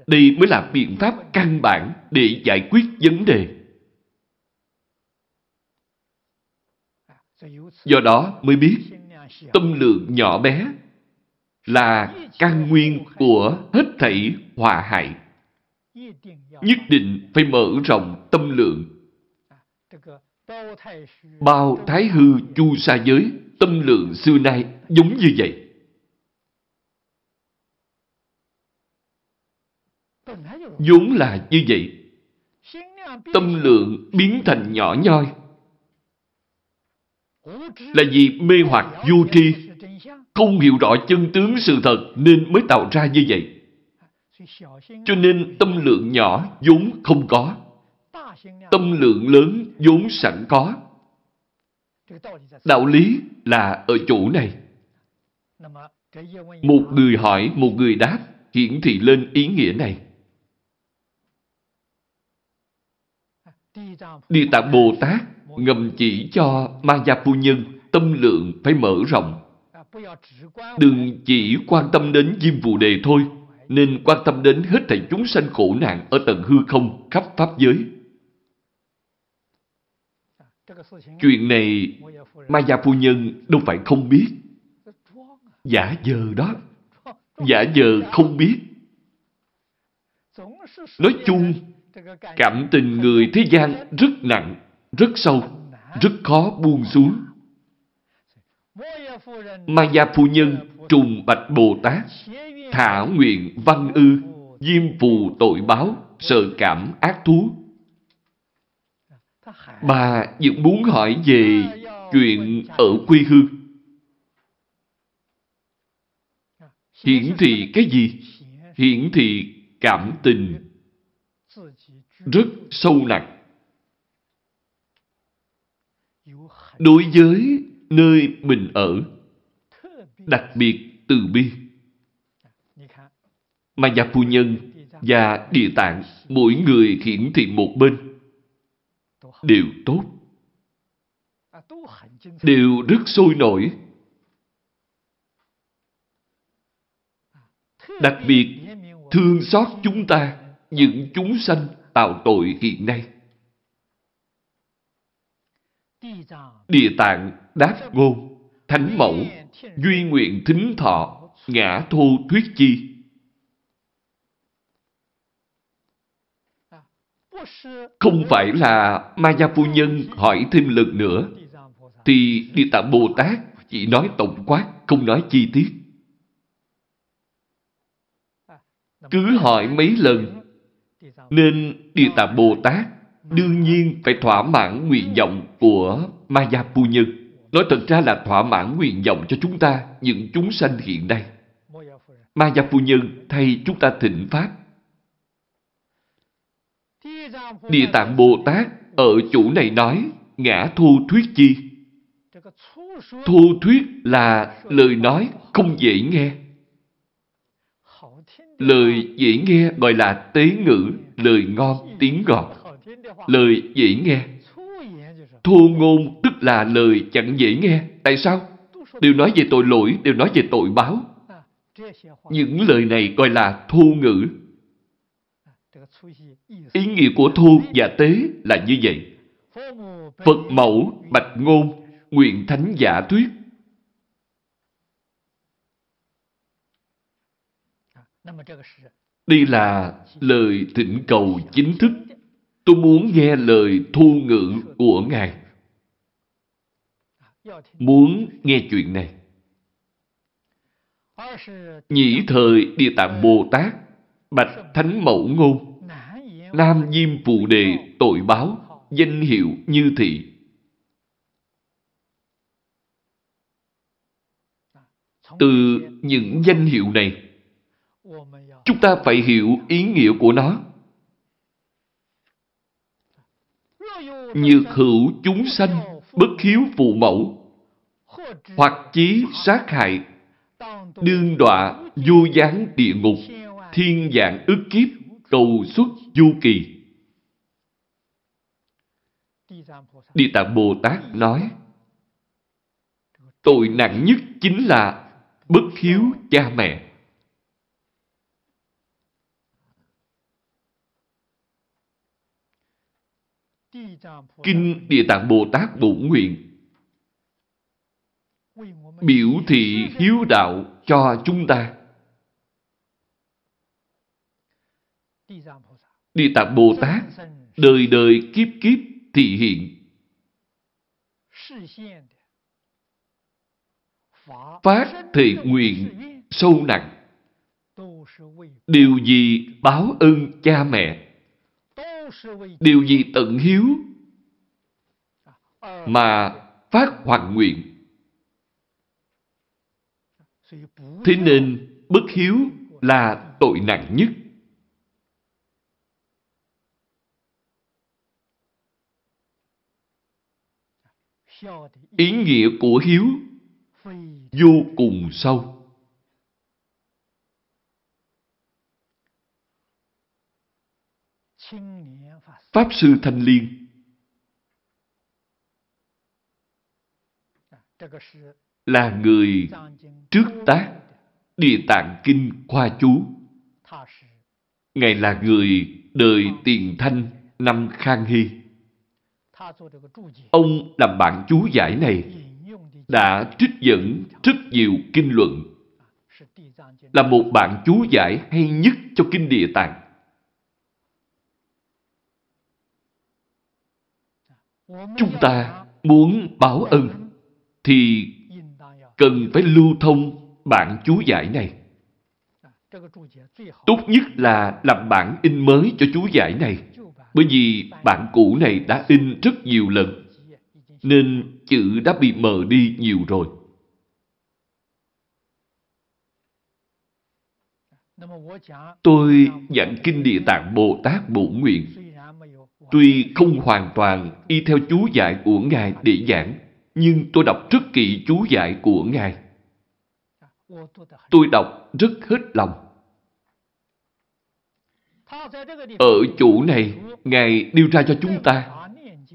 đây mới là biện pháp căn bản để giải quyết vấn đề. Do đó mới biết tâm lượng nhỏ bé là căn nguyên của hết thảy hòa hại. Nhất định phải mở rộng tâm lượng. Bao thái hư chu sa giới, tâm lượng xưa nay giống như vậy. vốn là như vậy. Tâm lượng biến thành nhỏ nhoi là vì mê hoặc vô tri, không hiểu rõ chân tướng sự thật nên mới tạo ra như vậy. Cho nên tâm lượng nhỏ vốn không có, tâm lượng lớn vốn sẵn có. Đạo lý là ở chỗ này. Một người hỏi, một người đáp, hiển thị lên ý nghĩa này. Địa Tạng Bồ Tát ngầm chỉ cho Ma Gia Phu Nhân tâm lượng phải mở rộng. Đừng chỉ quan tâm đến Diêm Phù Đề thôi, nên quan tâm đến hết thảy chúng sanh khổ nạn ở tầng hư không khắp Pháp giới. Chuyện này Maya Phu Nhân đâu phải không biết. Giả dờ đó. Giả dờ không biết. Nói chung, cảm tình người thế gian rất nặng, rất sâu, rất khó buông xuống. Maya Phu Nhân trùng bạch Bồ Tát, thả nguyện văn ư, diêm phù tội báo, sợ cảm ác thú. Bà vẫn muốn hỏi về chuyện ở quê hương. Hiển thị cái gì? Hiển thị cảm tình rất sâu nặng. Đối với nơi mình ở, đặc biệt từ bi. Mà nhà phu nhân và địa tạng mỗi người hiển thị một bên. Đều tốt. Đều rất sôi nổi. Đặc biệt thương xót chúng ta, những chúng sanh tạo tội hiện nay. Địa tạng đáp ngôn thánh mẫu duy nguyện thính thọ ngã thu thuyết chi không phải là ma gia Phu Nhân hỏi thêm lần nữa, thì Địa Tạng Bồ Tát chỉ nói tổng quát, không nói chi tiết. Cứ hỏi mấy lần, nên Địa Tạng Bồ Tát đương nhiên phải thỏa mãn nguyện vọng của ma gia Phu Nhân. Nói thật ra là thỏa mãn nguyện vọng cho chúng ta, những chúng sanh hiện nay. Maya Phu Nhân thay chúng ta thịnh Pháp Địa Tạng Bồ Tát ở chủ này nói ngã thu thuyết chi? Thu thuyết là lời nói không dễ nghe. Lời dễ nghe gọi là tế ngữ, lời ngon, tiếng ngọt. Lời dễ nghe. Thô ngôn tức là lời chẳng dễ nghe. Tại sao? Đều nói về tội lỗi, đều nói về tội báo. Những lời này gọi là thô ngữ. Ý nghĩa của thu và tế là như vậy. Phật mẫu, bạch ngôn, nguyện thánh giả thuyết. Đây là lời thỉnh cầu chính thức. Tôi muốn nghe lời thu ngữ của Ngài. Muốn nghe chuyện này. Nhĩ thời Địa Tạng Bồ Tát, Bạch Thánh Mẫu Ngôn, Nam Diêm Phụ Đề tội báo, danh hiệu như thị. Từ những danh hiệu này, chúng ta phải hiểu ý nghĩa của nó. Nhược hữu chúng sanh, bất hiếu phụ mẫu, hoặc chí sát hại, đương đọa vô gián địa ngục, thiên dạng ức kiếp, cầu xuất du kỳ. Địa Tạng Bồ Tát nói, tội nặng nhất chính là bất hiếu cha mẹ. Kinh Địa Tạng Bồ Tát Bổn Nguyện. Biểu thị hiếu đạo cho chúng ta. Địa Tạng Bồ Tát, đời đời kiếp kiếp thị hiện. Phát thệ nguyện sâu nặng. Điều gì báo ơn cha mẹ? Điều gì tận hiếu mà phát hoàn nguyện thế nên bất hiếu là tội nặng nhất Ý nghĩa của hiếu vô cùng sâu. Pháp Sư Thanh Liên là người trước tác Địa Tạng Kinh Khoa Chú. Ngài là người đời tiền thanh năm Khang Hy. Ông làm bạn chú giải này đã trích dẫn rất nhiều kinh luận, là một bạn chú giải hay nhất cho kinh địa tạng. Chúng ta muốn báo ân thì cần phải lưu thông bản chú giải này. Tốt nhất là làm bản in mới cho chú giải này, bởi vì bản cũ này đã in rất nhiều lần, nên chữ đã bị mờ đi nhiều rồi. Tôi giảng Kinh Địa Tạng Bồ Tát Bổn Nguyện. Tuy không hoàn toàn y theo chú giải của Ngài để giảng, nhưng tôi đọc rất kỹ chú giải của Ngài. Tôi đọc rất hết lòng. Ở chỗ này, Ngài đưa ra cho chúng ta,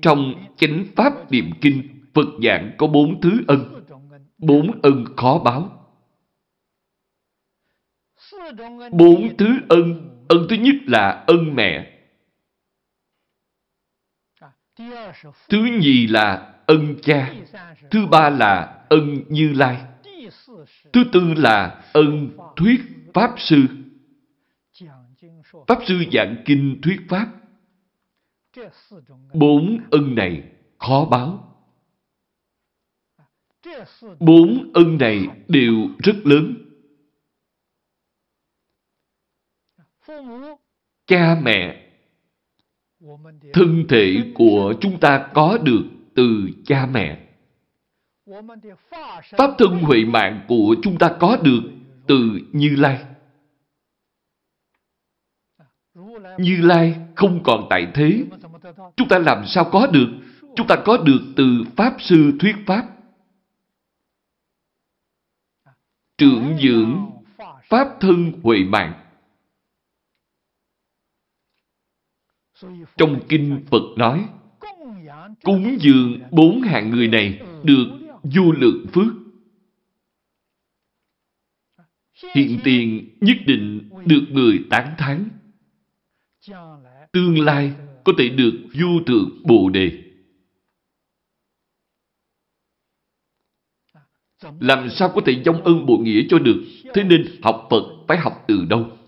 trong chánh pháp niệm kinh, Phật giảng có bốn thứ ân. Bốn ân khó báo. Bốn thứ ân. Ân thứ nhất là ân mẹ. Thứ nhì là ân cha. Thứ ba là ân như lai. Thứ tư là ân thuyết Pháp Sư. Pháp Sư giảng kinh thuyết Pháp. Bốn ân này khó báo. Bốn ân này đều rất lớn. Cha mẹ, thân thể của chúng ta có được từ cha mẹ. Pháp thân huệ mạng của chúng ta có được từ Như Lai. Như Lai không còn tại thế. Chúng ta làm sao có được? Chúng ta có được từ Pháp Sư Thuyết Pháp. Trưởng dưỡng Pháp thân huệ mạng. Trong Kinh Phật nói, cúng dường bốn hạng người này được vô lượng phước. Hiện tiền nhất định được người tán thán. Tương lai có thể được vô thượng Bồ Đề. Làm sao có thể dông ơn bộ nghĩa cho được? Thế nên học Phật phải học từ đâu?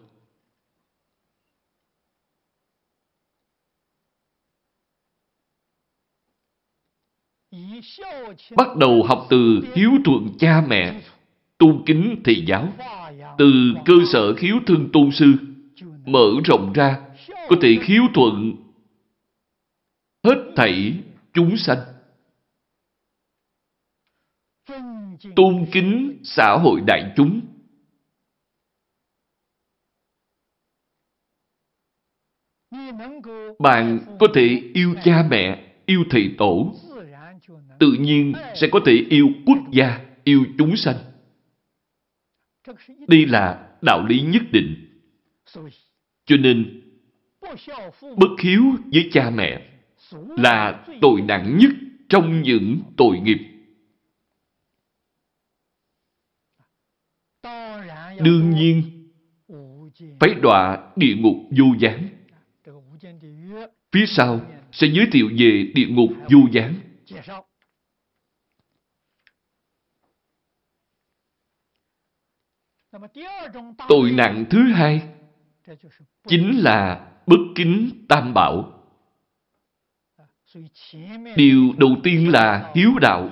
Bắt đầu học từ hiếu thuận cha mẹ, tôn kính thầy giáo. Từ cơ sở hiếu thương tôn sư, mở rộng ra, có thể hiếu thuận hết thảy chúng sanh. Tôn kính xã hội đại chúng. Bạn có thể yêu cha mẹ, yêu thầy tổ, tự nhiên sẽ có thể yêu quốc gia, yêu chúng sanh. Đây là đạo lý nhất định. Cho nên, bất hiếu với cha mẹ là tội nặng nhất trong những tội nghiệp. Đương nhiên, phải đọa địa ngục vô gián. Phía sau sẽ giới thiệu về địa ngục vô gián. Tội nặng thứ hai chính là bất kính tam bảo. Điều đầu tiên là hiếu đạo.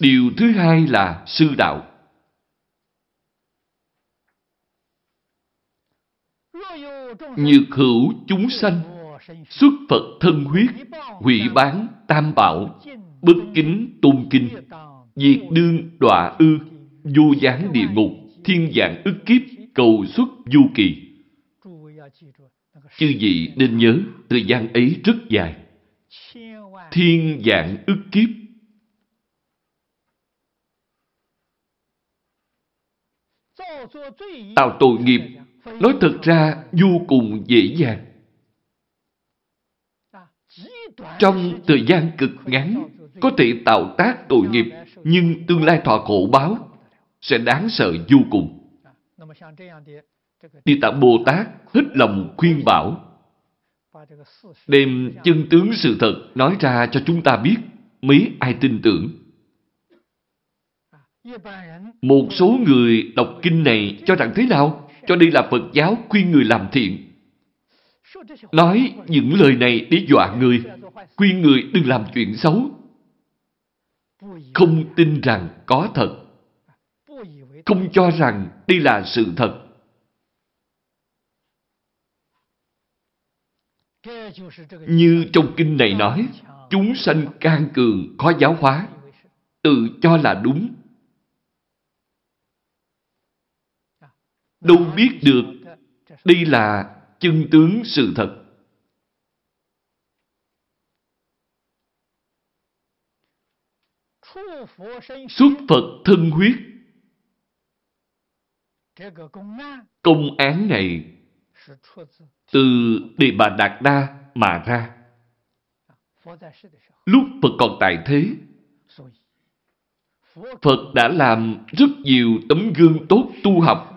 Điều thứ hai là sư đạo. Nhược hữu chúng sanh, xuất Phật thân huyết, hủy bán tam bảo, bất kính tôn kinh, diệt đương đọa ư, vô gián địa ngục, thiên dạng ức kiếp, cầu xuất du kỳ. Chư vị nên nhớ, thời gian ấy rất dài. Thiên dạng ức kiếp. Tạo tội nghiệp, nói thật ra vô cùng dễ dàng. Trong thời gian cực ngắn, có thể tạo tác tội nghiệp, nhưng tương lai thọ khổ báo sẽ đáng sợ vô cùng. Địa Tạng Bồ Tát hết lòng khuyên bảo, đem chân tướng sự thật nói ra cho chúng ta biết, mấy ai tin tưởng. Một số người đọc kinh này cho rằng thế nào? Cho đây là Phật giáo khuyên người làm thiện. Nói những lời này để dọa người, khuyên người đừng làm chuyện xấu. Không tin rằng có thật. Không cho rằng đây là sự thật. Như trong kinh này nói, chúng sanh can cường, khó giáo hóa, tự cho là đúng. Đâu biết được đây là chân tướng sự thật. Xuất Phật thân huyết Công án này từ Đề Bà Đạt Đa mà ra. Lúc Phật còn tại thế, Phật đã làm rất nhiều tấm gương tốt tu học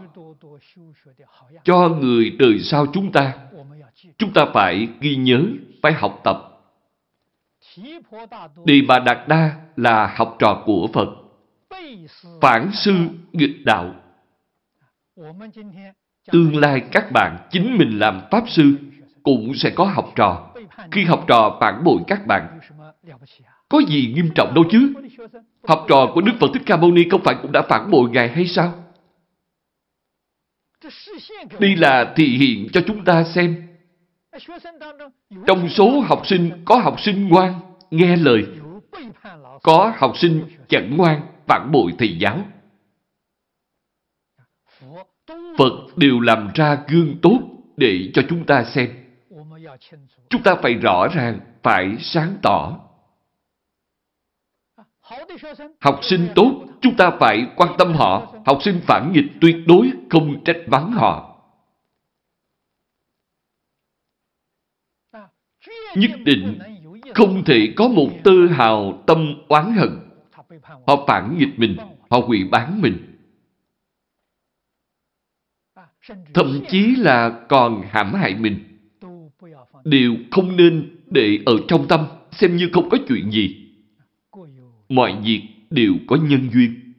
cho người đời sau chúng ta. Chúng ta phải ghi nhớ, phải học tập. Đề Bà Đạt Đa là học trò của Phật. Phản sư nghịch đạo. Tương lai các bạn chính mình làm Pháp Sư cũng sẽ có học trò. Khi học trò phản bội các bạn, có gì nghiêm trọng đâu chứ? Học trò của Đức Phật Thích Ca Mâu Ni không phải cũng đã phản bội Ngài hay sao? Đây là thị hiện cho chúng ta xem. Trong số học sinh có học sinh ngoan, nghe lời. Có học sinh chẳng ngoan, phản bội thầy giáo. Phật đều làm ra gương tốt để cho chúng ta xem. Chúng ta phải rõ ràng, phải sáng tỏ. Học sinh tốt, chúng ta phải quan tâm họ. Học sinh phản nghịch tuyệt đối không trách vắng họ. Nhất định không thể có một tư hào tâm oán hận. Họ phản nghịch mình, họ quỷ bán mình. Thậm chí là còn hãm hại mình. Đều không nên để ở trong tâm, xem như không có chuyện gì mọi việc đều có nhân duyên.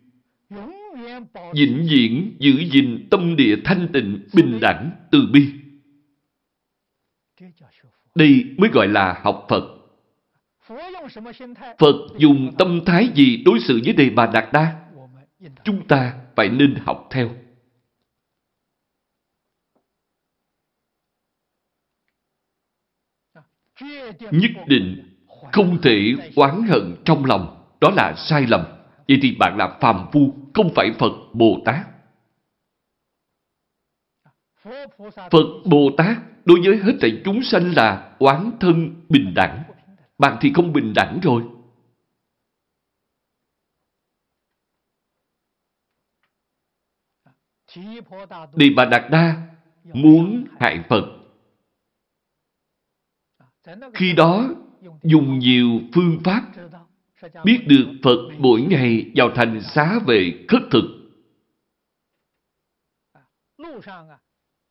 Vĩnh viễn giữ gìn tâm địa thanh tịnh, bình đẳng, từ bi. Đây mới gọi là học Phật. Phật dùng tâm thái gì đối xử với Đề Bà Đạt Đa? Chúng ta phải nên học theo. Nhất định không thể oán hận trong lòng đó là sai lầm. Vậy thì bạn là phàm phu, không phải Phật Bồ Tát. Phật Bồ Tát đối với hết thảy chúng sanh là oán thân bình đẳng. Bạn thì không bình đẳng rồi. Đề Bà Đạt Đa muốn hại Phật. Khi đó dùng nhiều phương pháp biết được Phật mỗi ngày vào thành xá về khất thực.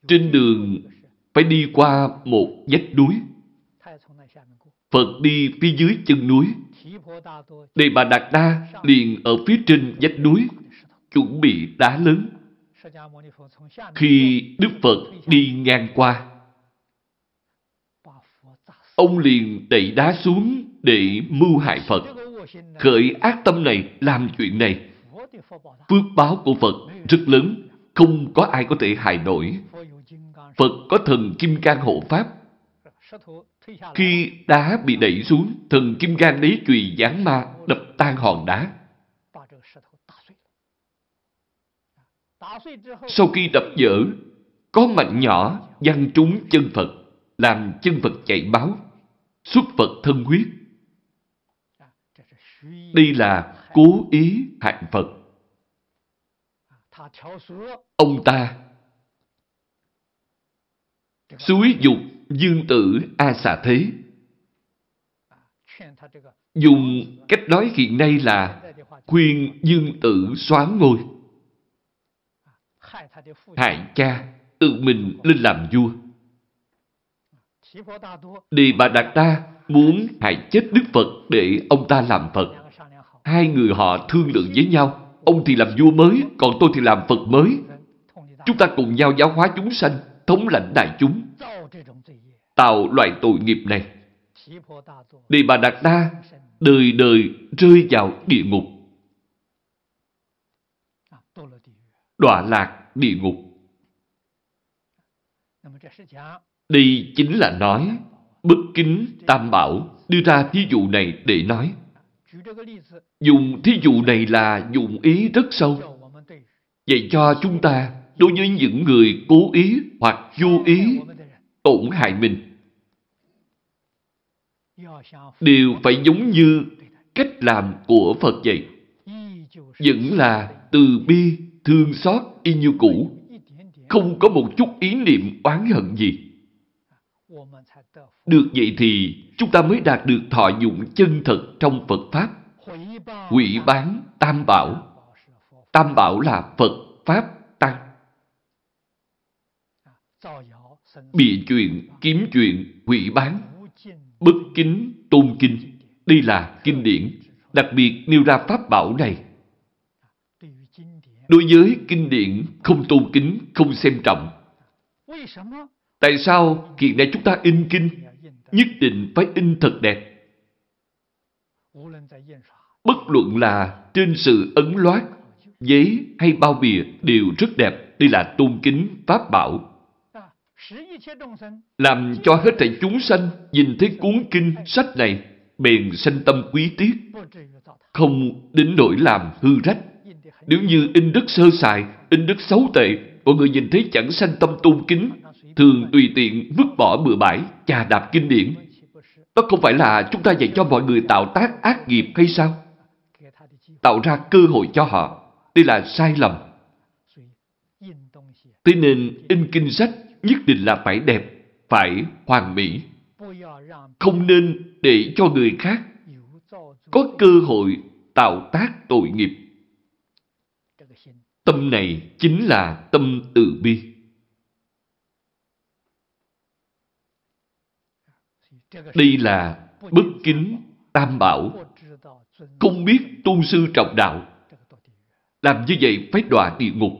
Trên đường phải đi qua một vách núi. Phật đi phía dưới chân núi. Đề Bà Đạt Đa liền ở phía trên vách núi, chuẩn bị đá lớn. Khi Đức Phật đi ngang qua, ông liền đẩy đá xuống để mưu hại Phật khởi ác tâm này làm chuyện này. Phước báo của Phật rất lớn, không có ai có thể hại nổi. Phật có thần Kim Cang hộ Pháp. Khi đá bị đẩy xuống, thần Kim Cang lấy chùy giáng ma đập tan hòn đá. Sau khi đập dở, có mạnh nhỏ văng trúng chân Phật, làm chân Phật chạy báo xuất Phật thân huyết. Đây là cố ý hại Phật. Ông ta suối dục dương tử A xà thế. Dùng cách nói hiện nay là khuyên dương tử xoán ngôi. Hại cha, tự mình lên làm vua. Đi Bà Đạt Đa muốn hại chết Đức Phật để ông ta làm Phật. Hai người họ thương lượng với nhau. Ông thì làm vua mới, còn tôi thì làm Phật mới. Chúng ta cùng nhau giáo hóa chúng sanh, thống lãnh đại chúng. Tạo loại tội nghiệp này. Đi Bà Đạt Đa đời đời rơi vào địa ngục. Đọa lạc địa ngục. Đây chính là nói bất kính tam bảo đưa ra thí dụ này để nói. Dùng thí dụ này là dùng ý rất sâu. Vậy cho chúng ta đối với những người cố ý hoặc vô ý tổn hại mình đều phải giống như cách làm của Phật vậy. Vẫn là từ bi, thương xót y như cũ. Không có một chút ý niệm oán hận gì. Được vậy thì chúng ta mới đạt được thọ dụng chân thật trong Phật Pháp. Quỷ bán tam bảo. Tam bảo là Phật, Pháp, Tăng. Bịa chuyện, kiếm chuyện, quỷ bán, bất kính, tôn kinh. Đây là kinh điển, đặc biệt nêu ra Pháp bảo này. Đối với kinh điển không tôn kính, không xem trọng. Tại sao hiện nay chúng ta in kinh nhất định phải in thật đẹp? Bất luận là trên sự ấn loát, giấy hay bao bìa đều rất đẹp. Đây là tôn kính pháp bảo. Làm cho hết thảy chúng sanh nhìn thấy cuốn kinh sách này bền sanh tâm quý tiết, không đến nỗi làm hư rách. Nếu như in đức sơ sài, in đức xấu tệ, mọi người nhìn thấy chẳng sanh tâm tôn kính, thường tùy tiện vứt bỏ bừa bãi, chà đạp kinh điển. Đó không phải là chúng ta dạy cho mọi người tạo tác ác nghiệp hay sao? Tạo ra cơ hội cho họ. Đây là sai lầm. Thế nên in kinh sách nhất định là phải đẹp, phải hoàn mỹ. Không nên để cho người khác có cơ hội tạo tác tội nghiệp. Tâm này chính là tâm từ bi. Đây là bất kính tam bảo. Không biết tu sư trọng đạo. Làm như vậy phải đọa địa ngục.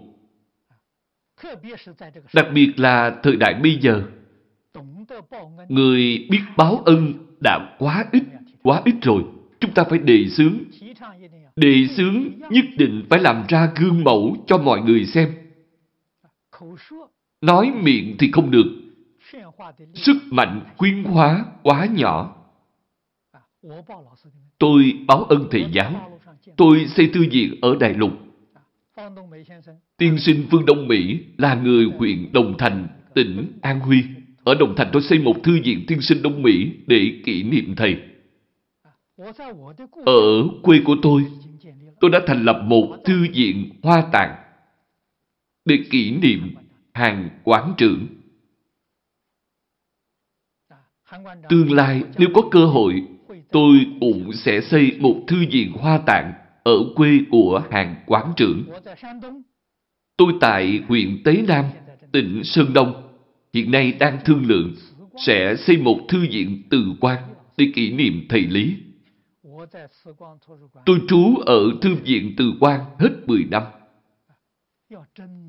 Đặc biệt là thời đại bây giờ, người biết báo ân đã quá ít, quá ít rồi. Chúng ta phải đề xướng. Đề xướng nhất định phải làm ra gương mẫu cho mọi người xem. Nói miệng thì không được, sức mạnh khuyến hóa quá nhỏ. Tôi báo ơn thầy giáo. Tôi xây thư viện ở Đại Lục. Tiên sinh Phương Đông Mỹ là người huyện Đồng Thành, tỉnh An Huy. Ở Đồng Thành tôi xây một thư viện tiên sinh Đông Mỹ để kỷ niệm thầy. Ở quê của tôi, tôi đã thành lập một thư viện hoa tạng để kỷ niệm hàng quán trưởng. Tương lai nếu có cơ hội, tôi cũng sẽ xây một thư viện hoa tạng ở quê của hàng quán trưởng. Tôi tại huyện Tế Nam, tỉnh Sơn Đông, hiện nay đang thương lượng sẽ xây một thư viện từ quan để kỷ niệm thầy Lý. Tôi trú ở thư viện từ quan hết 10 năm.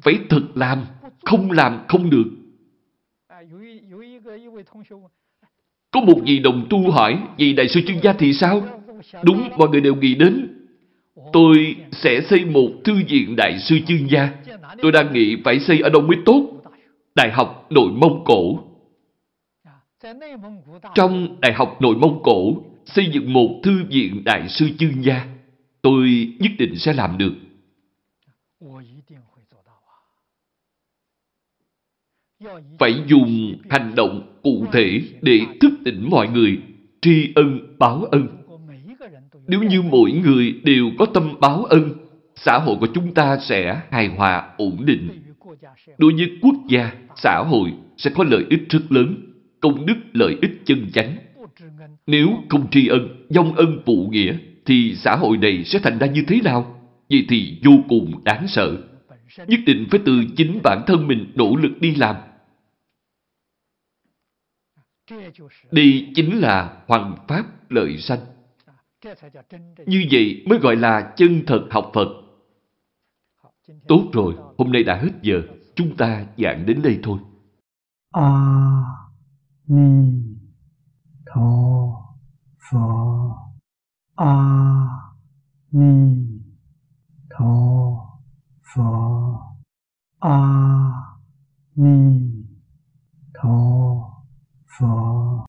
Phải thật làm, không làm không được. Có một vị đồng tu hỏi, vị đại sư chuyên gia thì sao? Đúng, mọi người đều nghĩ đến. Tôi sẽ xây một thư viện đại sư chuyên gia. Tôi đang nghĩ phải xây ở đâu mới tốt. Đại học Nội Mông Cổ. Trong Đại học Nội Mông Cổ, xây dựng một thư viện đại sư chuyên gia. Tôi nhất định sẽ làm được. phải dùng hành động cụ thể để thức tỉnh mọi người, tri ân, báo ân. Nếu như mỗi người đều có tâm báo ân, xã hội của chúng ta sẽ hài hòa, ổn định. Đối với quốc gia, xã hội sẽ có lợi ích rất lớn, công đức, lợi ích chân chánh. Nếu không tri ân, dông ân phụ nghĩa, thì xã hội này sẽ thành ra như thế nào? Vậy thì vô cùng đáng sợ nhất định phải từ chính bản thân mình nỗ lực đi làm. Đây chính là hoàng pháp lợi sanh. Như vậy mới gọi là chân thật học Phật. Tốt rồi, hôm nay đã hết giờ. Chúng ta giảng đến đây thôi. A Ni Tho Phật A Ni Tho Phật.